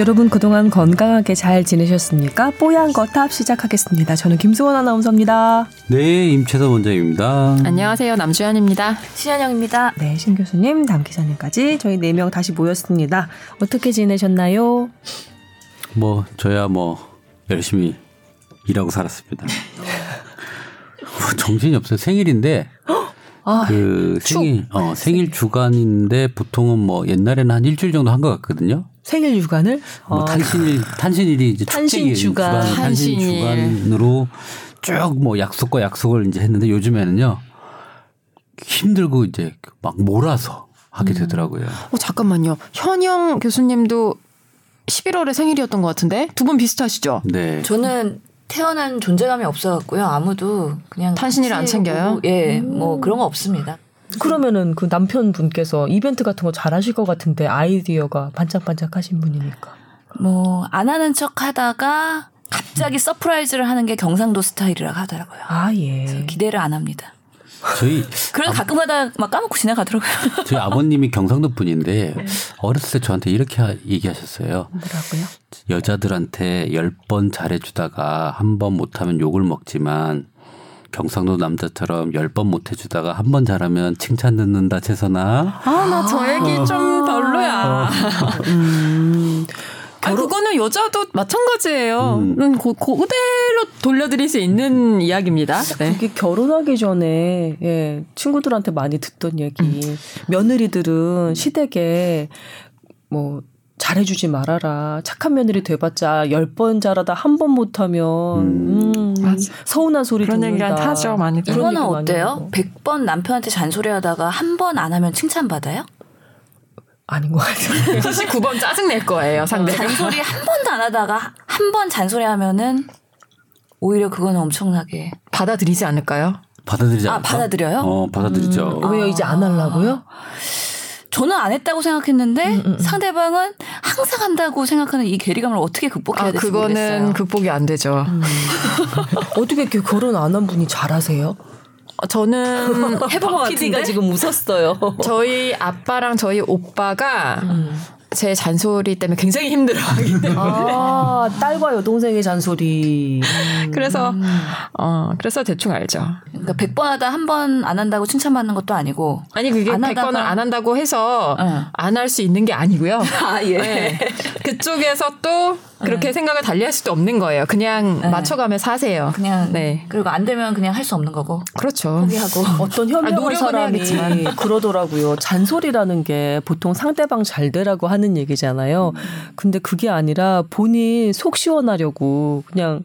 여러분 그동안 건강하게 잘 지내셨습니까? 뽀얀 거탑 시작하겠습니다. 저는 김수원 아나운서입니다. 네, 임채선 원장입니다. 안녕하세요. 남주현입니다. 신현영입니다. 네, 신 교수님, 담 기자님까지 저희 네 명 다시 모였습니다. 어떻게 지내셨나요? 뭐 저야 뭐 열심히 일하고 살았습니다. 뭐 정신이 없어요. 생일인데 아, 그 생일 어 생일 주간인데 보통은 뭐 옛날에는 한 일주일 정도 한 것 같거든요. 생일 육안을? 뭐 아, 탄신일 탄신일이 이제 탄신 주간. 탄신 탄신일. 주간으로 쭉 뭐 약속과 약속을 이제 했는데 요즘에는요 힘들고 이제 막 몰아서 하게 되더라고요. 어, 잠깐만요. 현영 교수님도 11월에 생일이었던 것 같은데 두 분 비슷하시죠? 네. 저는 태어난 존재감이 없어갖고요. 아무도 그냥 탄신일을 안 챙겨요? 보고, 예, 뭐 그런 거 없습니다. 그러면은 그 남편분께서 이벤트 같은 거 잘하실 것 같은데 아이디어가 반짝반짝하신 분이니까. 뭐 안 하는 척 하다가 갑자기 surprise를 하는 게 경상도 스타일이라 하더라고요. 아, 예. 그래서 기대를 안 합니다. 저희 그래도 가끔가다 막 까먹고 지나가더라고요. 저희 아버님이 경상도 분인데 어렸을 때 저한테 이렇게 하- 얘기하셨어요. 뭐라고요? 여자들한테 열 번 잘해주다가 한 번 못하면 욕을 먹지만 경상도 남자처럼 열 번 못 해주다가 한 번 잘하면 칭찬 듣는다 채선아. 아, 나 저 얘기 좀 별로야. 음, 아, 그거는 여자도 마찬가지예요. 음. 음. 고, 그대로 돌려드릴 수 있는 이야기입니다. 네. 그게 결혼하기 전에 예, 친구들한테 많이 듣던 얘기. 음. 며느리들은 시댁에 뭐 잘해주지 말아라. 착한 며느리 돼봤자 열 번 잘하다 한 번 못하면 음, 맞아. 서운한 소리 그런 듣는다. 얘기를 하죠, 많이. 이거는 어때요? 하고. 100번 남편한테 잔소리하다가 한 번 안 하면 칭찬받아요? 아닌 것 같아요. 99번 짜증낼 거예요, 상대가. 잔소리 한 번도 안 하다가 한 번 잔소리 하면은 오히려 그거는 엄청나게 받아들이지 않을까요? 받아들이지 아, 않을까? 받아들여요? 어, 받아들이죠. 왜요? 이제 안 하려고요? 저는 안 했다고 생각했는데 음, 상대방은 항상 한다고 생각하는 이 괴리감을 어떻게 극복해야 아, 될지 그거는 모르겠어요. 극복이 안 되죠. 어떻게 이렇게 결혼 안 한 분이 잘하세요? 어, 저는 해본 것 PD가 같은데? 지금 웃었어요. 저희 아빠랑 저희 오빠가 제 잔소리 때문에 굉장히 힘들어하기 때문에 아, 딸과 여동생의 잔소리. 그래서 어 그래서 대충 알죠. 그러니까 100번 하다 한 번 안 한다고 칭찬받는 것도 아니고 아니 그게 안 100번을 하다가- 안 한다고 해서 응. 안할 수 있는 게 아니고요. 아 예. 네. 그쪽에서 또 그렇게 생각을 달리할 수도 없는 거예요. 그냥 네. 맞춰가며 사세요. 그냥 네. 그리고 안 되면 그냥 할 수 없는 거고 그렇죠. 포기하고 어떤 현명한 노력은 사람이 해야겠지만. 그러더라고요. 잔소리라는 게 보통 상대방 잘 되라고 하는 얘기잖아요. 근데 그게 아니라 본인 속 시원하려고 그냥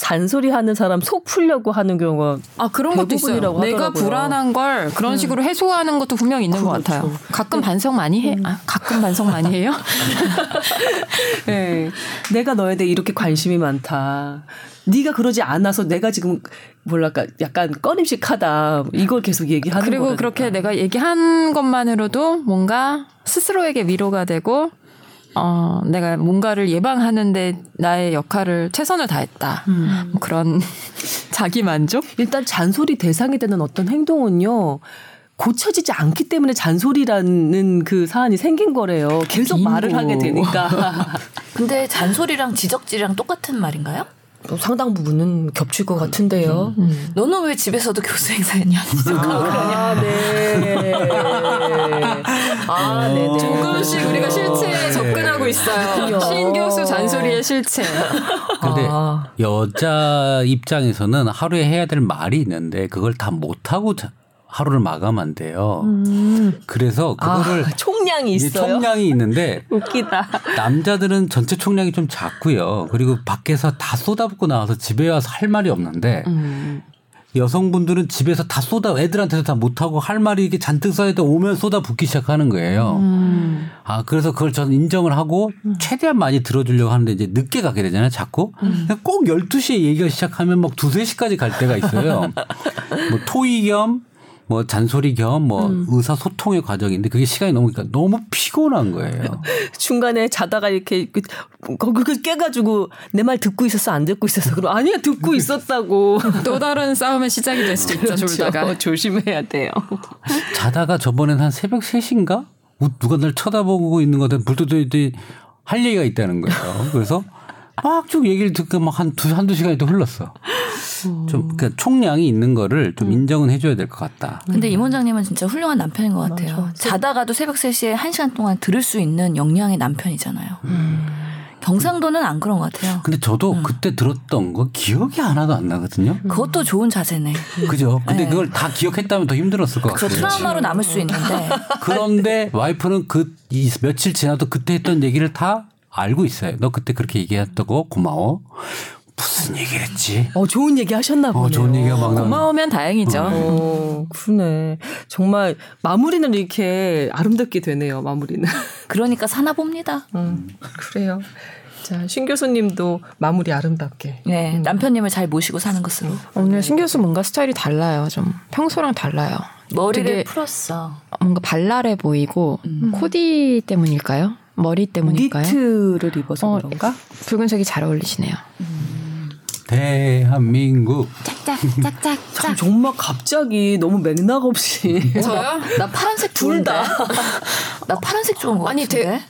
잔소리 하는 사람 속 풀려고 하는 경우가 아 그런 것도 있어요. 대부분이라고 내가 하더라고요. 불안한 걸 그런 식으로 해소하는 것도 분명 히 있는 것 그렇죠. 같아요. 가끔 반성 많이 해. 아, 가끔 반성 많이 해요? 네. 내가 너에 대해 이렇게 관심이 많다. 네가 그러지 않아서 내가 지금 뭐랄까 약간 꺼림칙하다. 이걸 계속 얘기하는 그리고 거라니까. 그렇게 내가 얘기한 것만으로도 뭔가 스스로에게 위로가 되고 어 내가 뭔가를 예방하는데 나의 역할을 최선을 다했다. 음. 뭐 그런 자기 만족? 일단 잔소리 대상이 되는 어떤 행동은요. 고쳐지지 않기 때문에 잔소리라는 그 사안이 생긴 거래요. 계속 빙고. 말을 하게 되니까. 근데 잔소리랑 지적질이랑 똑같은 말인가요? 뭐 상당 부분은 겹칠 것 같은데요. 너는 왜 집에서도 교수 행사했냐? 아, 네. 아, 네. 네. 조금씩 우리가 실체에 접근하고 있어요. 신 교수 잔소리의 실체. 근데 아. 여자 입장에서는 하루에 해야 될 말이 있는데 그걸 다 못하고 자- 하루를 마감한대요. 그래서 그거를 아, 총량이 있어요. 총량이 있는데 웃기다. 남자들은 전체 총량이 좀 작고요. 그리고 밖에서 다 쏟아붓고 나와서 집에 와서 할 말이 없는데 여성분들은 집에서 다 쏟아 애들한테도 다 못하고 할 말이 이렇게 잔뜩 쌓여도 오면 쏟아 붓기 시작하는 거예요. 아 그래서 그걸 저는 인정을 하고 최대한 많이 들어주려고 하는데 이제 늦게 가게 되잖아요. 자꾸 그냥 꼭 12시에 얘기가 시작하면 막 두세 시까지 갈 때가 있어요. 뭐 토의 겸 뭐 잔소리 겸뭐 의사소통의 과정인데 그게 시간이 넘으니까 너무 피곤한 거예요. 중간에 자다가 이렇게 그- 거기 그 깨가지고 내 말 듣고 있었어 안 듣고 있었어 그럼 아니야 듣고 있었다고 또 다른 싸움의 시작이 될 수도 있죠. 졸다가. 그렇죠. 조심해야 돼요. 자다가 저번엔 한 새벽 3시인가? 누가 날 쳐다보고 있는 것 같아. 불도 더할 얘기가 있다는 거예요. 그래서 막 쭉 얘기를 듣고 막 한 두, 한두 시간이 또 흘렀어. 좀, 그 총량이 있는 거를 좀 인정은 해줘야 될 것 같다. 근데 임 원장님은 진짜 훌륭한 남편인 것 같아요. 자다가도 새벽 3시에 1시간 동안 들을 수 있는 역량의 남편이잖아요. 경상도는 안 그런 것 같아요. 근데 저도 그때 들었던 거 기억이 하나도 안 나거든요. 그것도 좋은 자세네. 그죠? 근데 네. 그걸 다 기억했다면 더 힘들었을 것그 같아요. 트라우마로 남을 수 있는데 그런데 와이프는 그 이 며칠 지나도 그때 했던 얘기를 다 알고 있어요. 너 그때 그렇게 얘기했다고 고마워. 무슨 얘기를 했지? 어 좋은 얘기 하셨나 보네요. 어, 좋은 얘기가 막. 고마우면 다행이죠. 어, 그러네. 정말 마무리는 이렇게 아름답게 되네요. 마무리는. 그러니까 사나 봅니다. 음, 그래요. 자, 신 교수님도 마무리 아름답게. 네, 남편님을 잘 모시고 사는 것으로 오늘 신 교수 뭔가 스타일이 달라요. 좀 평소랑 달라요. 머리를 풀었어. 뭔가 발랄해 보이고 코디 때문일까요? 머리 때문일까요? 니트를 입어서 어, 그런가? 붉은색이 잘 어울리시네요. 대한민국. 짝짝짝짝. 참 정말 갑자기 너무 맥락 없이 저요? 나 파란색 좋은데. 나 파란색 좋은 거 아니, 같은데.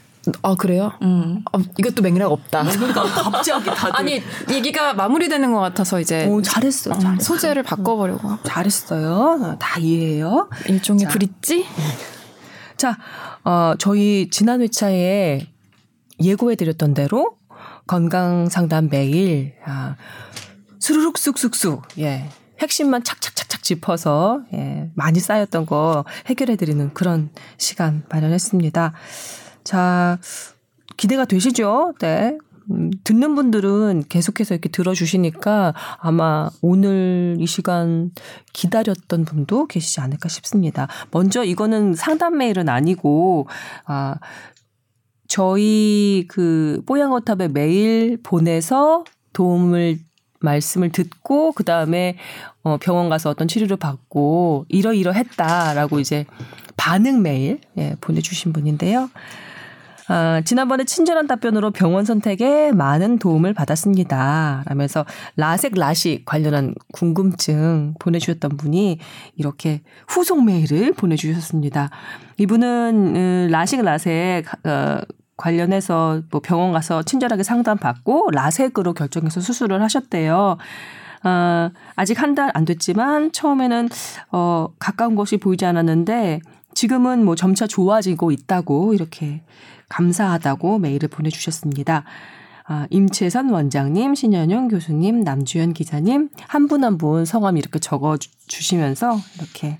아 그래요? 음. 어, 이것도 맥락 없다. 그러니까 갑자기 다들 아니 얘기가 마무리되는 것 같아서 이제 오, 잘했어. 어, 잘했어. 소재를 바꿔보려고 잘했어요. 어, 다 이해해요. 일종의 자. 브릿지? 자, 어, 저희 지난 회차에 예고해드렸던 대로 건강 상담 매일, 아, 수르륵 쑥쑥쑥, 예. 핵심만 착착착착 짚어서, 예. 많이 쌓였던 거 해결해 드리는 그런 시간 마련했습니다. 자, 기대가 되시죠? 네. 음, 듣는 분들은 계속해서 이렇게 들어주시니까 아마 오늘 이 시간 기다렸던 분도 계시지 않을까 싶습니다. 먼저 이거는 상담 메일은 아니고, 아, 저희 그 뽀양거탑에 메일 보내서 도움을 말씀을 듣고 그 다음에 어 병원 가서 어떤 치료를 받고 이러이러했다라고 이제 반응 메일 예, 보내주신 분인데요. 아, 지난번에 친절한 답변으로 병원 선택에 많은 도움을 받았습니다. 라면서 라섹 라식 관련한 궁금증 보내주셨던 분이 이렇게 후속 메일을 보내주셨습니다. 이분은 음, 라식 라섹 어, 관련해서 뭐 병원 가서 친절하게 상담받고 라섹으로 결정해서 수술을 하셨대요. 어, 아직 한 달 안 됐지만 처음에는 어, 가까운 것이 보이지 않았는데 지금은 뭐 점차 좋아지고 있다고 이렇게 감사하다고 메일을 보내주셨습니다. 아, 임채선 원장님, 신현용 교수님, 남주현 기자님 한 분 한 분 성함 이렇게 적어 주- 주시면서 이렇게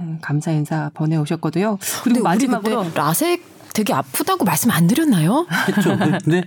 음, 감사 인사 보내오셨거든요. 그리고 마지막으로 라섹 되게 아프다고 말씀 안 드렸나요? 했죠. 근데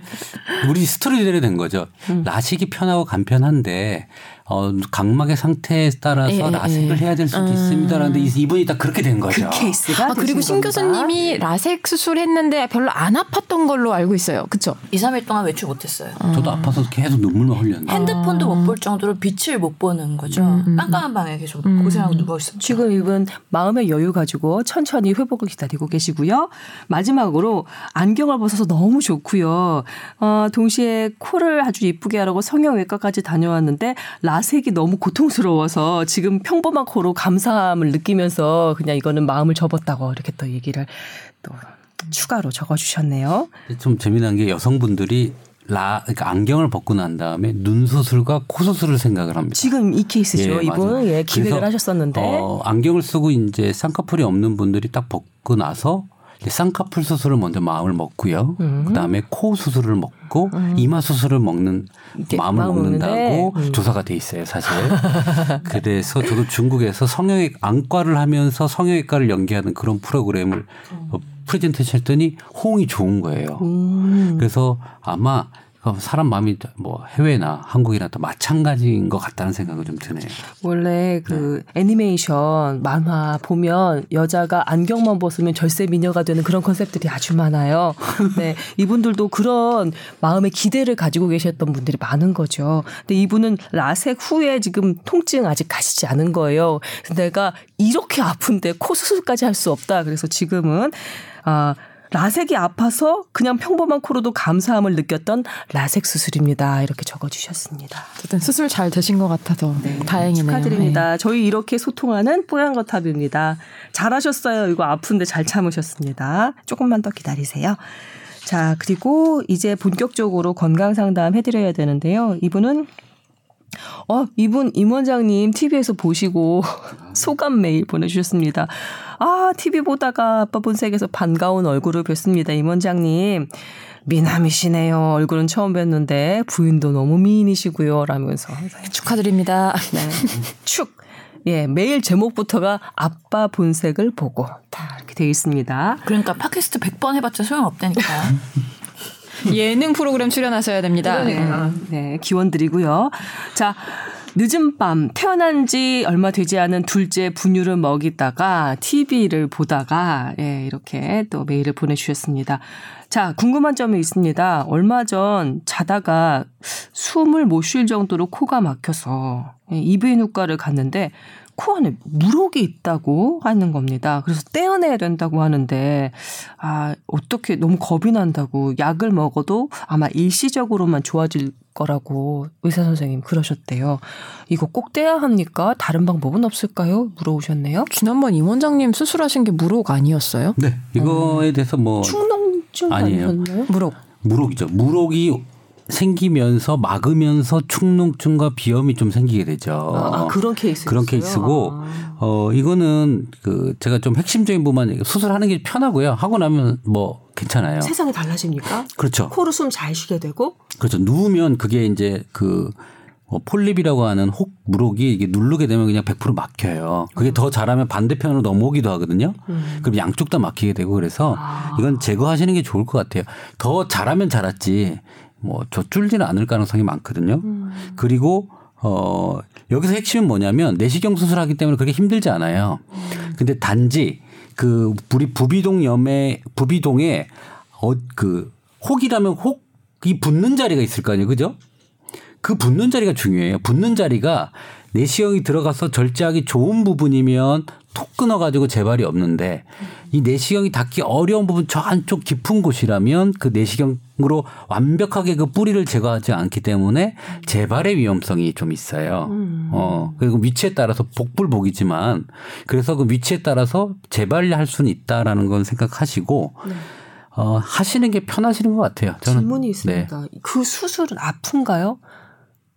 우리 스토리대로 된 거죠. 음. 라식이 편하고 간편한데 어, 각막의 상태에 따라서 예, 예, 예. 해야 될 수도 있습니다라는데 이- 이분이 딱 그렇게 된 거죠. 그 케이스가 아, 그리고 신. 교수님이 라섹 수술했는데 별로 안 아팠던 걸로 알고 있어요. 그쵸? 2, 3일 동안 외출 못했어요. 저도 아파서 계속 눈물만 흘렸는데. 핸드폰도 못 볼 정도로 빛을 못 보는 거죠. 깜깜한 방에 계속 고생하고 누워 있었죠. 지금 이분 마음의 여유 가지고 천천히 회복을 기다리고 계시고요. 마지막으로 안경을 벗어서 너무 좋고요. 어, 동시에 코를 아주 이쁘게 하라고 성형외과까지 다녀왔는데 라 섹이 너무 고통스러워서 지금 평범한 코로 감사함을 느끼면서 그냥 이거는 마음을 접었다고 이렇게 또 얘기를 또 추가로 적어주셨네요. 좀 재미난 게 여성분들이 라 그러니까 안경을 벗고 난 다음에 눈 수술과 코 수술을 생각을 합니다. 지금 이 케이스죠. 예, 이분 맞아요. 예, 기획을 하셨었는데 어, 안경을 쓰고 이제 쌍꺼풀이 없는 분들이 딱 벗고 나서 쌍꺼풀 수술을 먼저 마음을 먹고요. 음. 그다음에 코 수술을 먹고 이마 수술을 먹는 마음을 먹는다고 음. 조사가 돼 있어요, 사실. 그래서 저도 중국에서 성형외 안과를 하면서 성형외과를 연계하는 그런 프로그램을 어, 프레젠테이션 했더니 호응이 좋은 거예요. 음. 그래서 아마 사람 마음이 뭐 해외나 한국이나 또 마찬가지인 것 같다는 생각이 좀 드네요. 원래 그 애니메이션 만화 보면 여자가 안경만 벗으면 절세 미녀가 되는 그런 컨셉들이 아주 많아요. 네. 이분들도 그런 마음의 기대를 가지고 계셨던 분들이 많은 거죠. 근데 이분은 라섹 후에 지금 통증 아직 가시지 않은 거예요. 내가 이렇게 아픈데 코 수술까지 할 수 없다. 그래서 지금은 아 라섹이 아파서 그냥 평범한 코로도 감사함을 느꼈던 라섹 수술입니다. 이렇게 적어주셨습니다. 어쨌든 수술 잘 되신 것 같아서 다행이네요. 축하드립니다. 저희 이렇게 소통하는 뽀얀거탑입니다. 잘하셨어요. 이거 아픈데 잘 참으셨습니다. 조금만 더 기다리세요. 자, 그리고 이제 본격적으로 건강 상담 해드려야 되는데요. 이분은 어, 이분 임 원장님 TV에서 보시고 소감 메일 보내주셨습니다. 아, TV 보다가 아빠 본색에서 반가운 얼굴을 뵀습니다. 임 원장님. 미남이시네요. 얼굴은 처음 뵀는데 부인도 너무 미인이시고요. 라면서 축하드립니다. 네. 축. 예, 메일 제목부터가 아빠 본색을 보고 다 이렇게 돼 있습니다. 그러니까 팟캐스트 100번 해봤자 소용없다니까. 예능 프로그램 출연하셔야 됩니다. 네, 네, 기원 드리고요. 자, 늦은 밤 태어난 지 얼마 되지 않은 둘째 분유를 먹이다가 TV를 보다가 예, 이렇게 또 메일을 보내주셨습니다. 자, 궁금한 점이 있습니다. 얼마 전 자다가 숨을 못 쉴 정도로 코가 막혀서 예, 이비인후과를 갔는데 코 안에 물혹이 있다고 하는 겁니다. 그래서 떼어내야 된다고 하는데 아 어떻게 너무 겁이 난다고 약을 먹어도 아마 일시적으로만 좋아질 거라고 의사 선생님 그러셨대요. 이거 꼭 떼야 합니까? 다른 방법은 없을까요? 물어보셨네요. 지난번 임 원장님 수술하신 게 무록 아니었어요? 네. 이거에 대해서 뭐 충농증 아니에요. 무록. 무록이죠. 무록이 생기면서 막으면서 축농증과 비염이 좀 생기게 되죠. 아, 아, 그런 케이스 그런 케이스고 어 이거는 그 제가 좀 핵심적인 부분만 수술하는 게 편하고요. 하고 나면 뭐 괜찮아요. 세상이 달라집니까? 그렇죠. 코로 숨 잘 쉬게 되고 그렇죠. 누우면 그게 이제 그 어, 폴립이라고 하는 혹 무록이 이게 누르게 되면 그냥 100% 막혀요. 그게 더 잘하면 반대편으로 넘어오기도 하거든요. 그럼 양쪽 다 막히게 되고 그래서 이건 제거하시는 게 좋을 것 같아요. 더 잘하면 잘했지 뭐 젖줄지는 않을 가능성이 많거든요. 그리고 어 여기서 핵심은 뭐냐면 내시경 수술하기 때문에 그렇게 힘들지 않아요. 근데 단지 그 우리 부비동 염에 부비동에 어그 혹이라면 혹이 붙는 자리가 있을 거 아니에요. 그죠? 그 붙는 자리가 중요해요. 붙는 자리가 내시경이 들어가서 절제하기 좋은 부분이면 톡 끊어가지고 재발이 없는데 이 내시경이 닿기 어려운 부분 저 안쪽 깊은 곳이라면 그 내시경으로 완벽하게 그 뿌리를 제거하지 않기 때문에 재발의 위험성이 좀 있어요. 어 그리고 위치에 따라서 복불복이지만 그래서 그 위치에 따라서 재발할 수는 있다라는 건 생각하시고 어 하시는 게 편하시는 것 같아요. 저는 질문이 네. 있습니다. 그 수술은 아픈가요?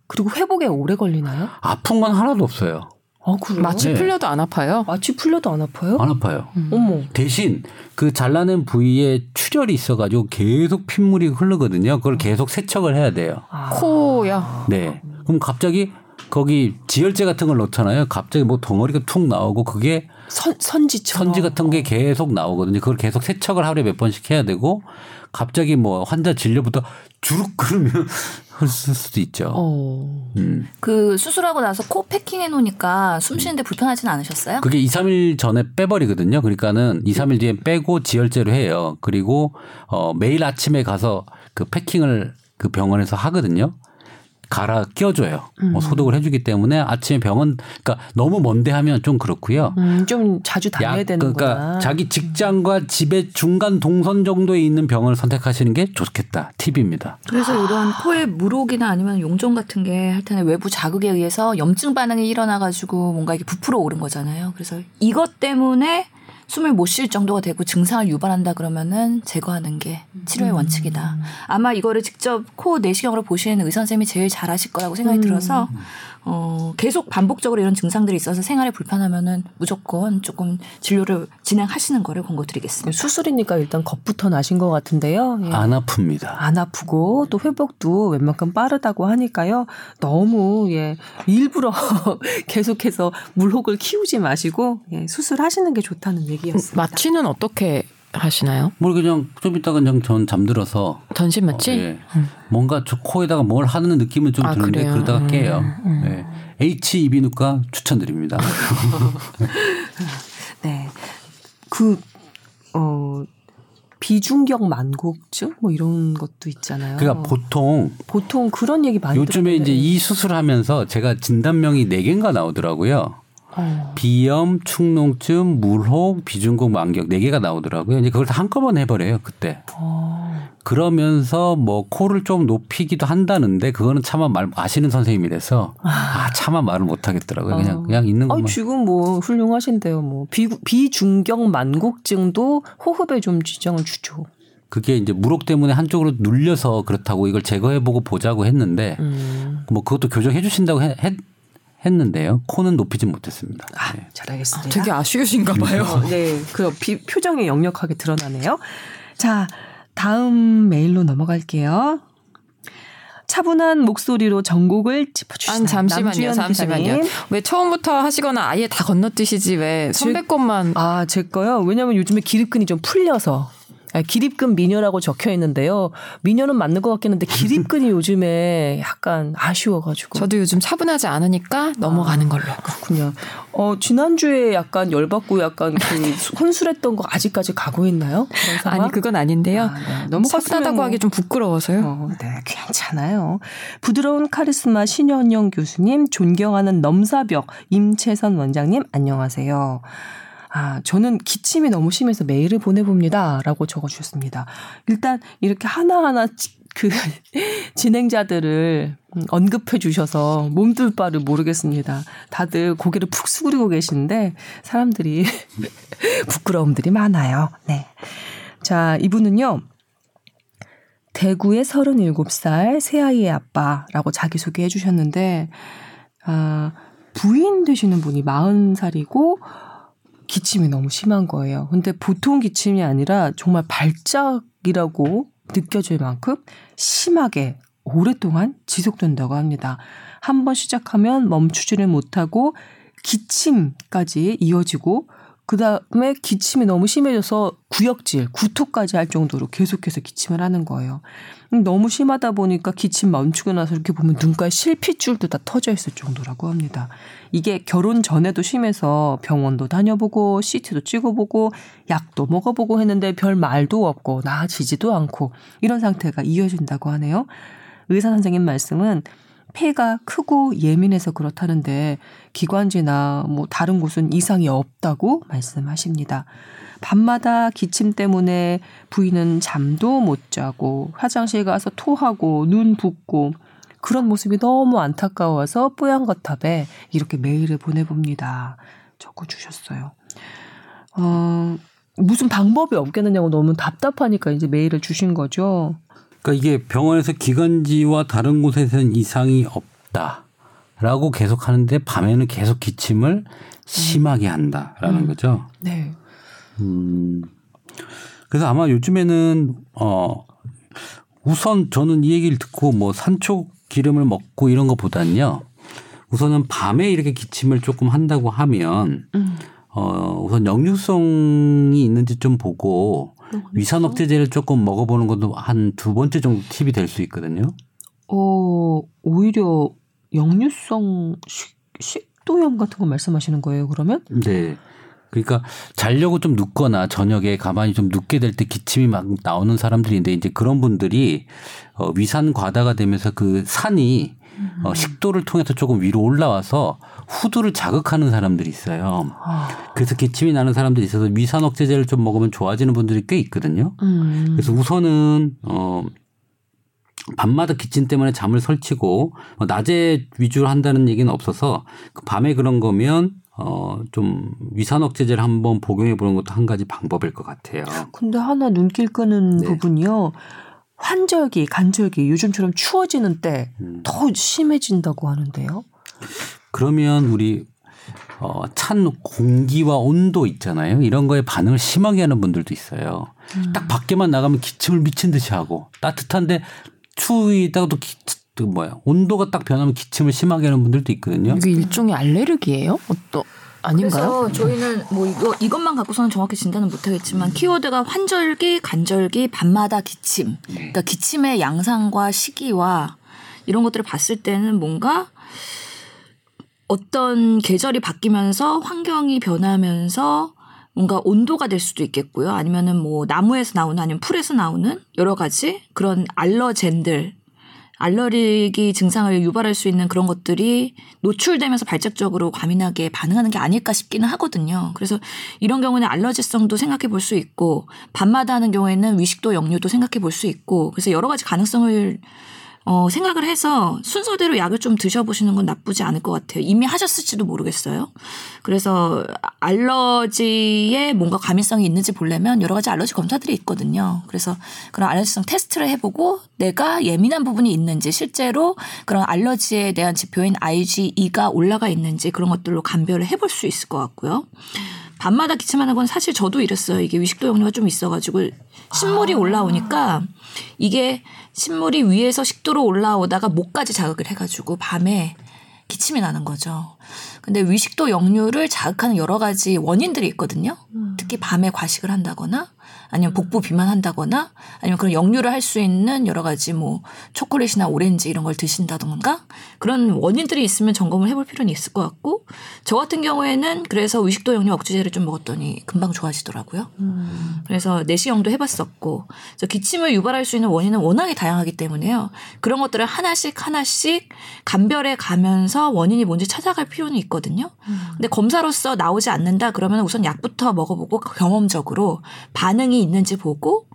그리고 회복에 오래 걸리나요? 아픈 건 하나도 없어요. 아 그래요? 마취 네. 풀려도 안 아파요? 마취 풀려도 안 아파요? 안 아파요. 어머. 대신 그 잘라낸 부위에 출혈이 있어가지고 계속 핏물이 흐르거든요. 그걸 계속 세척을 해야 돼요. 아. 코야. 네. 그럼 갑자기 거기 지혈제 같은 걸 넣잖아요. 갑자기 뭐 덩어리가 툭 나오고 그게 선 선지처럼 선지 같은 게 계속 나오거든요. 그걸 계속 세척을 하루에 몇 번씩 해야 되고 갑자기 뭐 환자 진료부터 주룩 끓으면 흘 수도 있죠. 어. 음. 그 수술하고 나서 코 패킹 해 놓으니까 숨 쉬는데 불편하진 않으셨어요? 그게 2, 3일 전에 빼버리거든요. 그러니까는 2, 3일 뒤에 빼고 지혈제로 해요. 그리고 어 매일 아침에 가서 그 패킹을 그 병원에서 하거든요. 갈아 끼워줘요. 뭐 소독을 해주기 때문에 아침에 병원 그러니까 너무 먼데 하면 좀 그렇고요. 음, 좀 자주 다녀야 되는구나. 그러니까 자기 직장과 집의 중간 동선 정도에 있는 병원을 선택하시는 게 좋겠다. 팁입니다. 그래서 이런 코에 물혹이나 아니면 용종 같은 게 하여튼 외부 자극에 의해서 염증 반응이 일어나가지고 뭔가 이게 부풀어 오른 거잖아요. 그래서 이것 때문에 숨을 못 쉴 정도가 되고 증상을 유발한다 그러면은 제거하는 게 치료의 원칙이다. 아마 이거를 직접 코 내시경으로 보시는 의사 선생님이 제일 잘하실 거라고 생각이 들어서 어, 계속 반복적으로 이런 증상들이 있어서 생활에 불편하면은 무조건 조금 진료를 진행하시는 거를 권고드리겠습니다. 수술이니까 일단 겁부터 나신 것 같은데요. 예. 안 아픕니다. 안 아프고 또 회복도 웬만큼 빠르다고 하니까요. 너무 예 일부러 계속해서 물혹을 키우지 마시고 예, 수술하시는 게 좋다는 얘기였습니다. 마취는 어떻게 하시나요? 뭘 그냥 좀 이따가 그냥 전 잠들어서 전신 마취? 예. 뭔가 저 코에다가 뭘 하는 느낌은 좀 아, 드는데 그래요? 그러다가 음, 깨요. 예. H 이비인후과 추천드립니다. 네. 그, 어, 비중격 만곡증? 뭐 이런 것도 있잖아요. 그러니까 보통 보통 그런 얘기 많이 요즘에 들었는데. 이제 이 수술하면서 제가 진단명이 네 개인가 나오더라고요. 어. 비염, 축농증, 물혹, 비중곡, 만격 네 개가 나오더라고요. 이제 그걸 다 한꺼번에 해버려요 그때. 어. 그러면서 뭐 코를 좀 높이기도 한다는데 그거는 차마 말 아시는 선생님이라서 아 차마 말을 못 하겠더라고요. 그냥 어. 그냥 있는 아, 것만. 지금 뭐 훌륭하신데요. 뭐 비, 비중격 만곡증도 호흡에 좀 지장을 주죠. 그게 이제 무록 때문에 한쪽으로 눌려서 그렇다고 이걸 제거해보고 보자고 했는데 음. 뭐 그것도 교정해 주신다고 했, 했, 했는데요. 코는 높이진 못했습니다. 아, 네. 잘 알겠습니다. 되게 아쉬우신가 봐요. 어, 네, 그 비, 표정이 역력하게 드러나네요. 자, 다음 메일로 넘어갈게요. 차분한 목소리로 전곡을 짚어주시다. 아니 잠시만요, 남주현 잠시만요. 기자님. 왜 처음부터 하시거나 아예 다 건너뛰시지 왜 선배 것만 아, 제 거요? 왜냐면 요즘에 기립근이 좀 풀려서. 아, 기립근 미녀라고 적혀 있는데요. 미녀는 맞는 것 같긴 한데 기립근이 요즘에 약간 아쉬워가지고. 저도 요즘 차분하지 않으니까 넘어가는 걸로. 그렇군요. 어, 지난주에 약간 열받고 약간 그 혼술했던 거 아직까지 가고 있나요? 아니 그건 아닌데요. 아, 네. 너무 차분하다고 컸으면 하기 좀 부끄러워서요. 어, 네, 괜찮아요. 부드러운 카리스마 신현영 교수님, 존경하는 넘사벽 임채선 원장님, 안녕하세요. 아, 저는 기침이 너무 심해서 메일을 보내봅니다. 라고 적어주셨습니다. 일단 이렇게 하나하나 지- 그 진행자들을 언급해 주셔서 몸둘 바를 모르겠습니다. 다들 고개를 푹 숙이고 계시는데 사람들이 부끄러움들이 많아요. 네. 자, 이분은요. 대구의 37살 새아이의 아빠라고 자기소개해 주셨는데, 아, 부인 되시는 분이 40살이고, 기침이 너무 심한 거예요. 근데 보통 기침이 아니라 정말 발작이라고 느껴질 만큼 심하게 오랫동안 지속된다고 합니다. 한 번 시작하면 멈추지를 못하고 기침까지 이어지고 그 다음에 기침이 너무 심해져서 구역질, 구토까지 할 정도로 계속해서 기침을 하는 거예요. 음, 너무 심하다 보니까 기침 멈추고 나서 이렇게 보면 눈가에 실핏줄도 다 터져 있을 정도라고 합니다. 이게 결혼 전에도 심해서 병원도 다녀보고 CT도 찍어보고 약도 먹어보고 했는데 별 말도 없고 나아지지도 않고 이런 상태가 이어진다고 하네요. 의사 선생님 말씀은 폐가 크고 예민해서 그렇다는데 기관지나 뭐 다른 곳은 이상이 없다고 말씀하십니다. 밤마다 기침 때문에 부인은 잠도 못 자고 화장실 가서 토하고 눈 붓고 그런 모습이 너무 안타까워서 뽀얀 거탑에 이렇게 메일을 보내봅니다. 적어주셨어요. 어, 무슨 방법이 없겠느냐고 너무 답답하니까 이제 메일을 주신 거죠. 그러니까 이게 병원에서 기관지와 다른 곳에서는 이상이 없다라고 계속 하는데 밤에는 계속 기침을 심하게 한다라는 거죠. 네. 음. 그래서 아마 요즘에는 어 우선 저는 이 얘기를 듣고 뭐 산초 기름을 먹고 이런 것보다는요. 우선은 밤에 이렇게 기침을 조금 한다고 하면 음. 어 우선 역류성이 있는지 좀 보고 위산 억제제를 조금 먹어보는 것도 한 두 번째 정도 팁이 될 수 있거든요. 어, 오히려 역류성 식, 식도염 같은 거 말씀하시는 거예요, 그러면? 네. 그러니까 자려고 좀 눕거나 저녁에 가만히 좀 눕게 될 때 기침이 막 나오는 사람들인데 이제 그런 분들이 어, 위산 과다가 되면서 그 산이 어, 식도를 통해서 조금 위로 올라와서 후두를 자극하는 사람들이 있어요. 아, 그래서 기침이 나는 사람들이 있어서 위산 억제제를 좀 먹으면 좋아지는 분들이 꽤 있거든요. 음. 그래서 우선은 어 밤마다 기침 때문에 잠을 설치고 뭐 낮에 위주로 한다는 얘기는 없어서 그 밤에 그런 거면 어 좀 위산 억제제를 한번 복용해 보는 것도 한 가지 방법일 것 같아요. 근데 하나 눈길 끄는 네. 부분이요. 환절기, 간절기, 요즘처럼 추워지는 때더 음. 심해진다고 하는데요. 그러면 우리 어, 찬 공기와 온도 있잖아요. 이런 거에 반응을 심하게 하는 분들도 있어요. 딱 밖에만 나가면 기침을 미친 듯이 하고 따뜻한데 추위다가도 기, 그 뭐야 온도가 딱 변하면 기침을 심하게 하는 분들도 있거든요. 이게 일종의 알레르기예요? 어떠 아닌가요? 그래서 저희는 뭐 이거 이것만 갖고서는 정확히 진단은 못하겠지만 키워드가 환절기, 간절기, 밤마다 기침. 그러니까 기침의 양상과 시기와 이런 것들을 봤을 때는 뭔가 어떤 계절이 바뀌면서 환경이 변하면서 뭔가 온도가 될 수도 있겠고요. 아니면은 뭐 나무에서 나오는 아니면 풀에서 나오는 여러 가지 그런 알러젠들 알러르기 증상을 유발할 수 있는 그런 것들이 노출되면서 발작적으로 과민하게 반응하는 게 아닐까 싶기는 하거든요. 그래서 이런 경우는 알러지성도 생각해 볼 수 있고 밤마다 하는 경우에는 위식도 역류도 생각해 볼 수 있고 그래서 여러 가지 가능성을 어, 생각을 해서 순서대로 약을 좀 드셔보시는 건 나쁘지 않을 것 같아요. 이미 하셨을지도 모르겠어요. 그래서 알러지에 뭔가 과민성이 있는지 보려면 여러 가지 알러지 검사들이 있거든요. 그래서 그런 알러지성 테스트를 해보고 내가 예민한 부분이 있는지 실제로 그런 알러지에 대한 지표인 IgE가 올라가 있는지 그런 것들로 감별을 해볼 수 있을 것 같고요. 밤마다 기침하는 건 사실 저도 이랬어요. 이게 위식도 역류가 좀 있어가지고 신물이 아. 올라오니까 이게 신물이 위에서 식도로 올라오다가 목까지 자극을 해가지고 밤에 기침이 나는 거죠. 근데 위식도 역류를 자극하는 여러 가지 원인들이 있거든요. 특히 밤에 과식을 한다거나 아니면 복부 비만한다거나 아니면 그런 역류를 할 수 있는 여러 가지 뭐 초콜릿이나 오렌지 이런 걸 드신다던가 그런 원인들이 있으면 점검을 해볼 필요는 있을 것 같고 저 같은 경우에는 그래서 위식도 역류 억제제를 좀 먹었더니 금방 좋아지더라고요. 그래서 내시경도 해봤었고 그래서 기침을 유발할 수 있는 원인은 워낙에 다양하기 때문에요. 그런 것들을 하나씩 하나씩 감별해 가면서 원인이 뭔지 찾아갈 필요는 있거든요. 근데 검사로서 나오지 않는다 그러면 우선 약부터 먹어보고 경험적으로 반응이 있는지 보고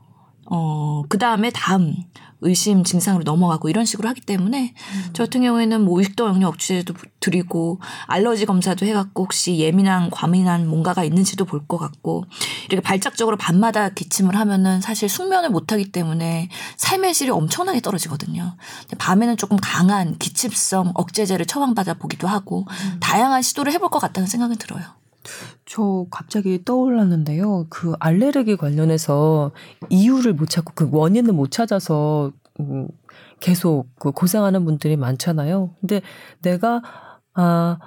어, 그 다음에 다음 의심 증상으로 넘어가고 이런 식으로 하기 때문에 저 같은 경우에는 뭐 의식도 역류 억제제도 드리고 알러지 검사도 해갖고 혹시 예민한 과민한 뭔가가 있는지도 볼 것 같고 이렇게 발작적으로 밤마다 기침을 하면은 사실 숙면을 못하기 때문에 삶의 질이 엄청나게 떨어지거든요. 밤에는 조금 강한 기침성 억제제를 처방받아 보기도 하고 다양한 시도를 해볼 것 같다는 생각이 들어요. 저 갑자기 떠올랐는데요. 그 알레르기 관련해서 이유를 못 찾고 그 원인을 못 찾아서 음, 계속 그 고생하는 분들이 많잖아요. 근데 내가 아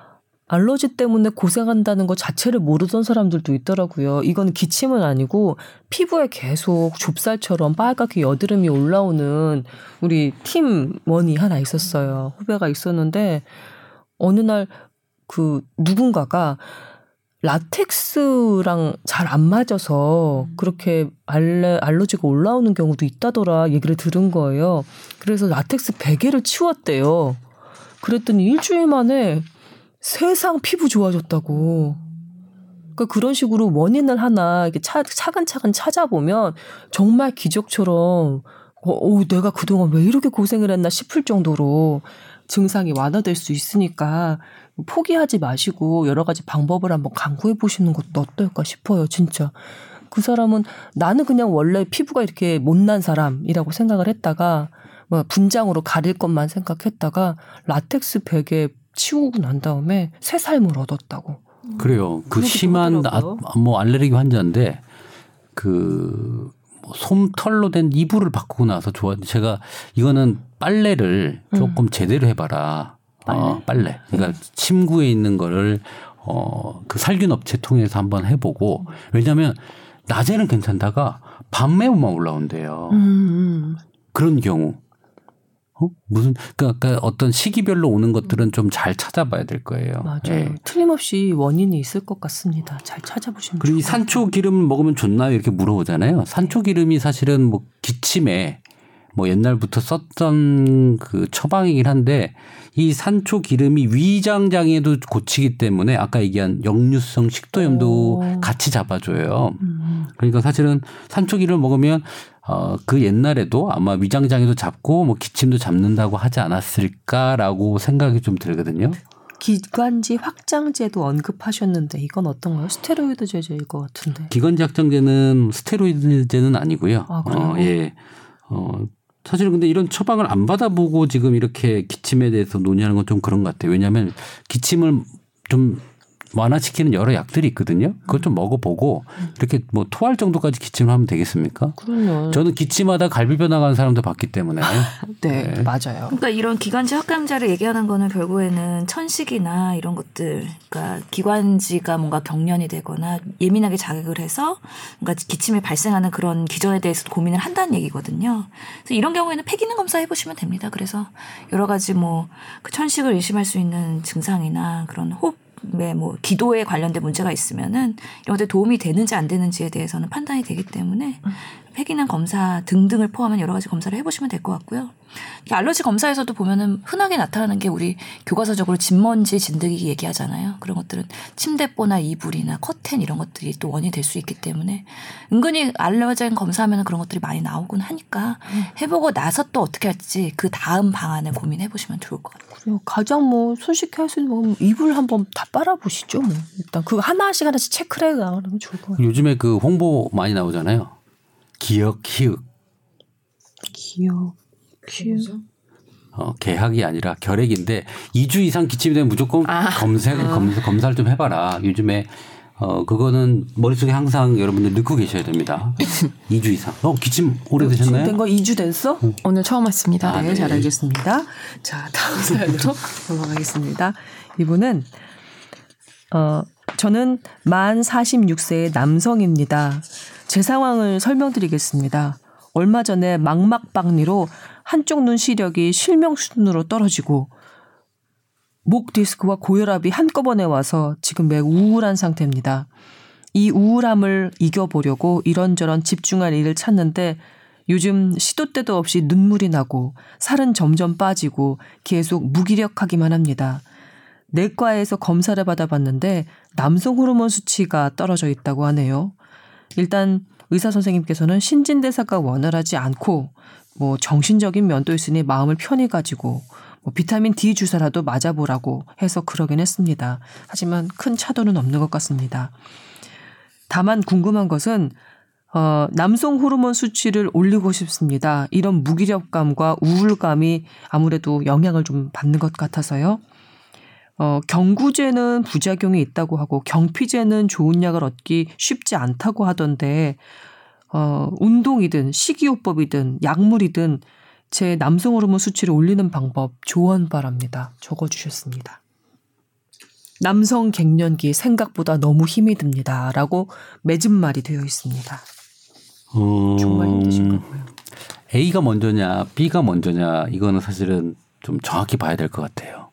알러지 때문에 고생한다는 것 자체를 모르던 사람들도 있더라고요. 이건 기침은 아니고 피부에 계속 좁쌀처럼 빨갛게 여드름이 올라오는 우리 팀원이 하나 있었어요. 후배가 있었는데 어느 날 그 누군가가 라텍스랑 잘 안 맞아서 그렇게 알레, 알러지가 올라오는 경우도 있다더라 얘기를 들은 거예요. 그래서 라텍스 베개를 치웠대요. 그랬더니 일주일 만에 세상 피부 좋아졌다고. 그러니까 그런 식으로 원인을 하나 이렇게 차, 차근차근 찾아보면 정말 기적처럼 어, 어, 내가 그동안 왜 이렇게 고생을 했나 싶을 정도로 증상이 완화될 수 있으니까 포기하지 마시고 여러 가지 방법을 한번 강구해 보시는 것도 어떨까 싶어요, 진짜. 그 사람은 나는 그냥 원래 피부가 이렇게 못난 사람이라고 생각을 했다가 뭐 분장으로 가릴 것만 생각했다가 라텍스 베개 치우고 난 다음에 새 삶을 얻었다고. 그래요. 그 심한 아. 뭐 알레르기 환자인데 그뭐 솜털로 된 이불을 바꾸고 나서 좋아. 제가 이거는 빨래를 조금 제대로 해봐라. 어, 빨래. 그러니까 침구에 있는 거를 어 그 살균 업체 통해서 한번 해보고 왜냐하면 낮에는 괜찮다가 밤에만 올라온대요. 음, 그런 경우. 어? 무슨 그러니까 어떤 시기별로 오는 것들은 좀 잘 찾아봐야 될 거예요. 맞아요. 예. 틀림없이 원인이 있을 것 같습니다. 잘 찾아보시면 그리고 산초 기름 먹으면 좋나요? 이렇게 물어보잖아요. 산초 기름이 사실은 뭐 기침에 뭐 옛날부터 썼던 그 처방이긴 한데 이 산초 기름이 위장 장애도 고치기 때문에 아까 얘기한 역류성 식도염도 오. 같이 잡아줘요. 음. 그러니까 사실은 산초 기름을 먹으면 어, 그 옛날에도 아마 위장 장애도 잡고 뭐 기침도 잡는다고 하지 않았을까라고 생각이 좀 들거든요. 기관지 확장제도 언급하셨는데 이건 어떤가요? 스테로이드 제제일 것 같은데. 기관지 확장제는 스테로이드제는 아니고요. 아, 그래요? 어, 예. 어, 사실은 근데 이런 처방을 안 받아보고 지금 이렇게 기침에 대해서 논의하는 건 좀 그런 것 같아요. 왜냐하면 기침을 좀 완화시키는 여러 약들이 있거든요. 그걸 좀 먹어보고 이렇게 뭐 토할 정도까지 기침을 하면 되겠습니까? 그럼요. 저는 기침하다 갈비뼈 나가는 사람도 봤기 때문에 네, 네. 맞아요. 그러니까 이런 기관지 확장자를 얘기하는 거는 결국에는 천식이나 이런 것들, 그러니까 기관지가 뭔가 경련이 되거나 예민하게 자극을 해서 뭔가 기침이 발생하는 그런 기전에 대해서 고민을 한다는 얘기거든요. 그래서 이런 경우에는 폐기능 검사 해보시면 됩니다. 그래서 여러 가지 뭐 그 천식을 의심할 수 있는 증상이나 그런 호흡 뭐 기도에 관련된 문제가 있으면은 이런 것들 도움이 되는지 안 되는지에 대해서는 판단이 되기 때문에 폐기능 검사 등등을 포함한 여러 가지 검사를 해보시면 될 것 같고요. 알러지 검사에서도 보면은 흔하게 나타나는 게 우리 교과서적으로 진먼지, 진드기 얘기하잖아요. 그런 것들은 침대보나 이불이나 커튼 이런 것들이 또 원인이 될 수 있기 때문에 은근히 알러젠 검사하면 그런 것들이 많이 나오곤 하니까 해보고 나서 또 어떻게 할지 그 다음 방안을 고민해 보시면 좋을 것 같아요. 그래요. 가장 뭐 손쉽게 할 수 있는 건 이불 한번 다 빨아 보시죠. 뭐. 일단 그 하나씩 하나씩 체크를 해 나가면 좋을 것 같아요. 요즘에 그 홍보 많이 나오잖아요. 기억, 키읔. 기억, 기억. 어, 계약이 아니라 결핵인데 2주 이상 기침이 되면 무조건 아. 검색, 검사, 검사를 좀 해봐라. 요즘에 어, 그거는 머릿속에 항상 여러분들 넣고 계셔야 됩니다. 2주 이상. 어, 기침 오래 되셨나요? 된거 2주 됐어? 오늘 처음 왔습니다. 아, 네, 네. 잘 알겠습니다. 자, 다음 사연으로 넘어가겠습니다. 이분은 어 저는 만 46세의 남성입니다. 제 상황을 설명드리겠습니다. 얼마 전에 망막박리로 한쪽 눈 시력이 실명 수준으로 떨어지고 목 디스크와 고혈압이 한꺼번에 와서 지금 매우 우울한 상태입니다. 이 우울함을 이겨보려고 이런저런 집중할 일을 찾는데 요즘 시도 때도 없이 눈물이 나고 살은 점점 빠지고 계속 무기력하기만 합니다. 내과에서 검사를 받아봤는데 남성 호르몬 수치가 떨어져 있다고 하네요. 일단 의사 선생님께서는 신진대사가 원활하지 않고 뭐 정신적인 면도 있으니 마음을 편히 가지고 뭐 비타민 D 주사라도 맞아보라고 해서 그러긴 했습니다. 하지만 큰 차도는 없는 것 같습니다. 다만 궁금한 것은 어, 남성 호르몬 수치를 올리고 싶습니다. 이런 무기력감과 우울감이 아무래도 영향을 좀 받는 것 같아서요. 어, 경구제는 부작용이 있다고 하고 경피제는 좋은 약을 얻기 쉽지 않다고 하던데 어, 운동이든 식이요법이든 약물이든 제 남성 호르몬 수치를 올리는 방법 조언 바랍니다. 적어 주셨습니다. 남성 갱년기 생각보다 너무 힘이 듭니다. 라고 맺은 말이 되어 있습니다. 어, 정말 힘드실 거고요. A가 먼저냐, B가 먼저냐, 이거는 사실은 좀 정확히 봐야 될 것 같아요.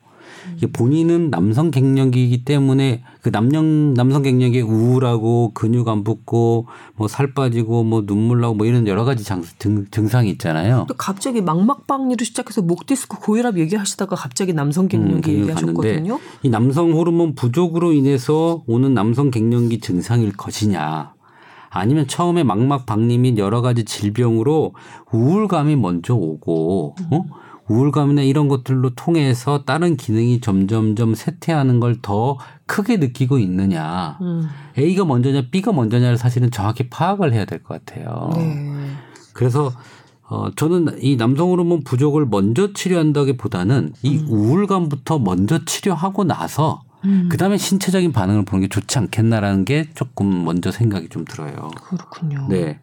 본인은 남성 갱년기이기 때문에 그 남성 남성 갱년기에 우울하고 근육 안 붙고 뭐 살 빠지고 뭐 눈물 나고 뭐 이런 여러 가지 장, 증, 증상이 있잖아요. 또 갑자기 막막박리로 시작해서 목 디스크 고혈압 얘기하시다가 갑자기 남성 갱년기 음, 얘기하셨거든요. 이 남성 호르몬 부족으로 인해서 오는 남성 갱년기 증상일 것이냐. 아니면 처음에 망막 박리 및 여러 가지 질병으로 우울감이 먼저 오고 어? 우울감이나 이런 것들로 통해서 다른 기능이 점점점 쇠퇴하는 걸 더 크게 느끼고 있느냐. 음. A가 먼저냐 B가 먼저냐를 사실은 정확히 파악을 해야 될 것 같아요. 네. 그래서 어 저는 이 남성 호르몬 부족을 먼저 치료한다기보다는 이 우울감부터 먼저 치료하고 나서 음. 그 다음에 신체적인 반응을 보는 게 좋지 않겠나라는 게 조금 먼저 생각이 좀 들어요. 그렇군요. 네.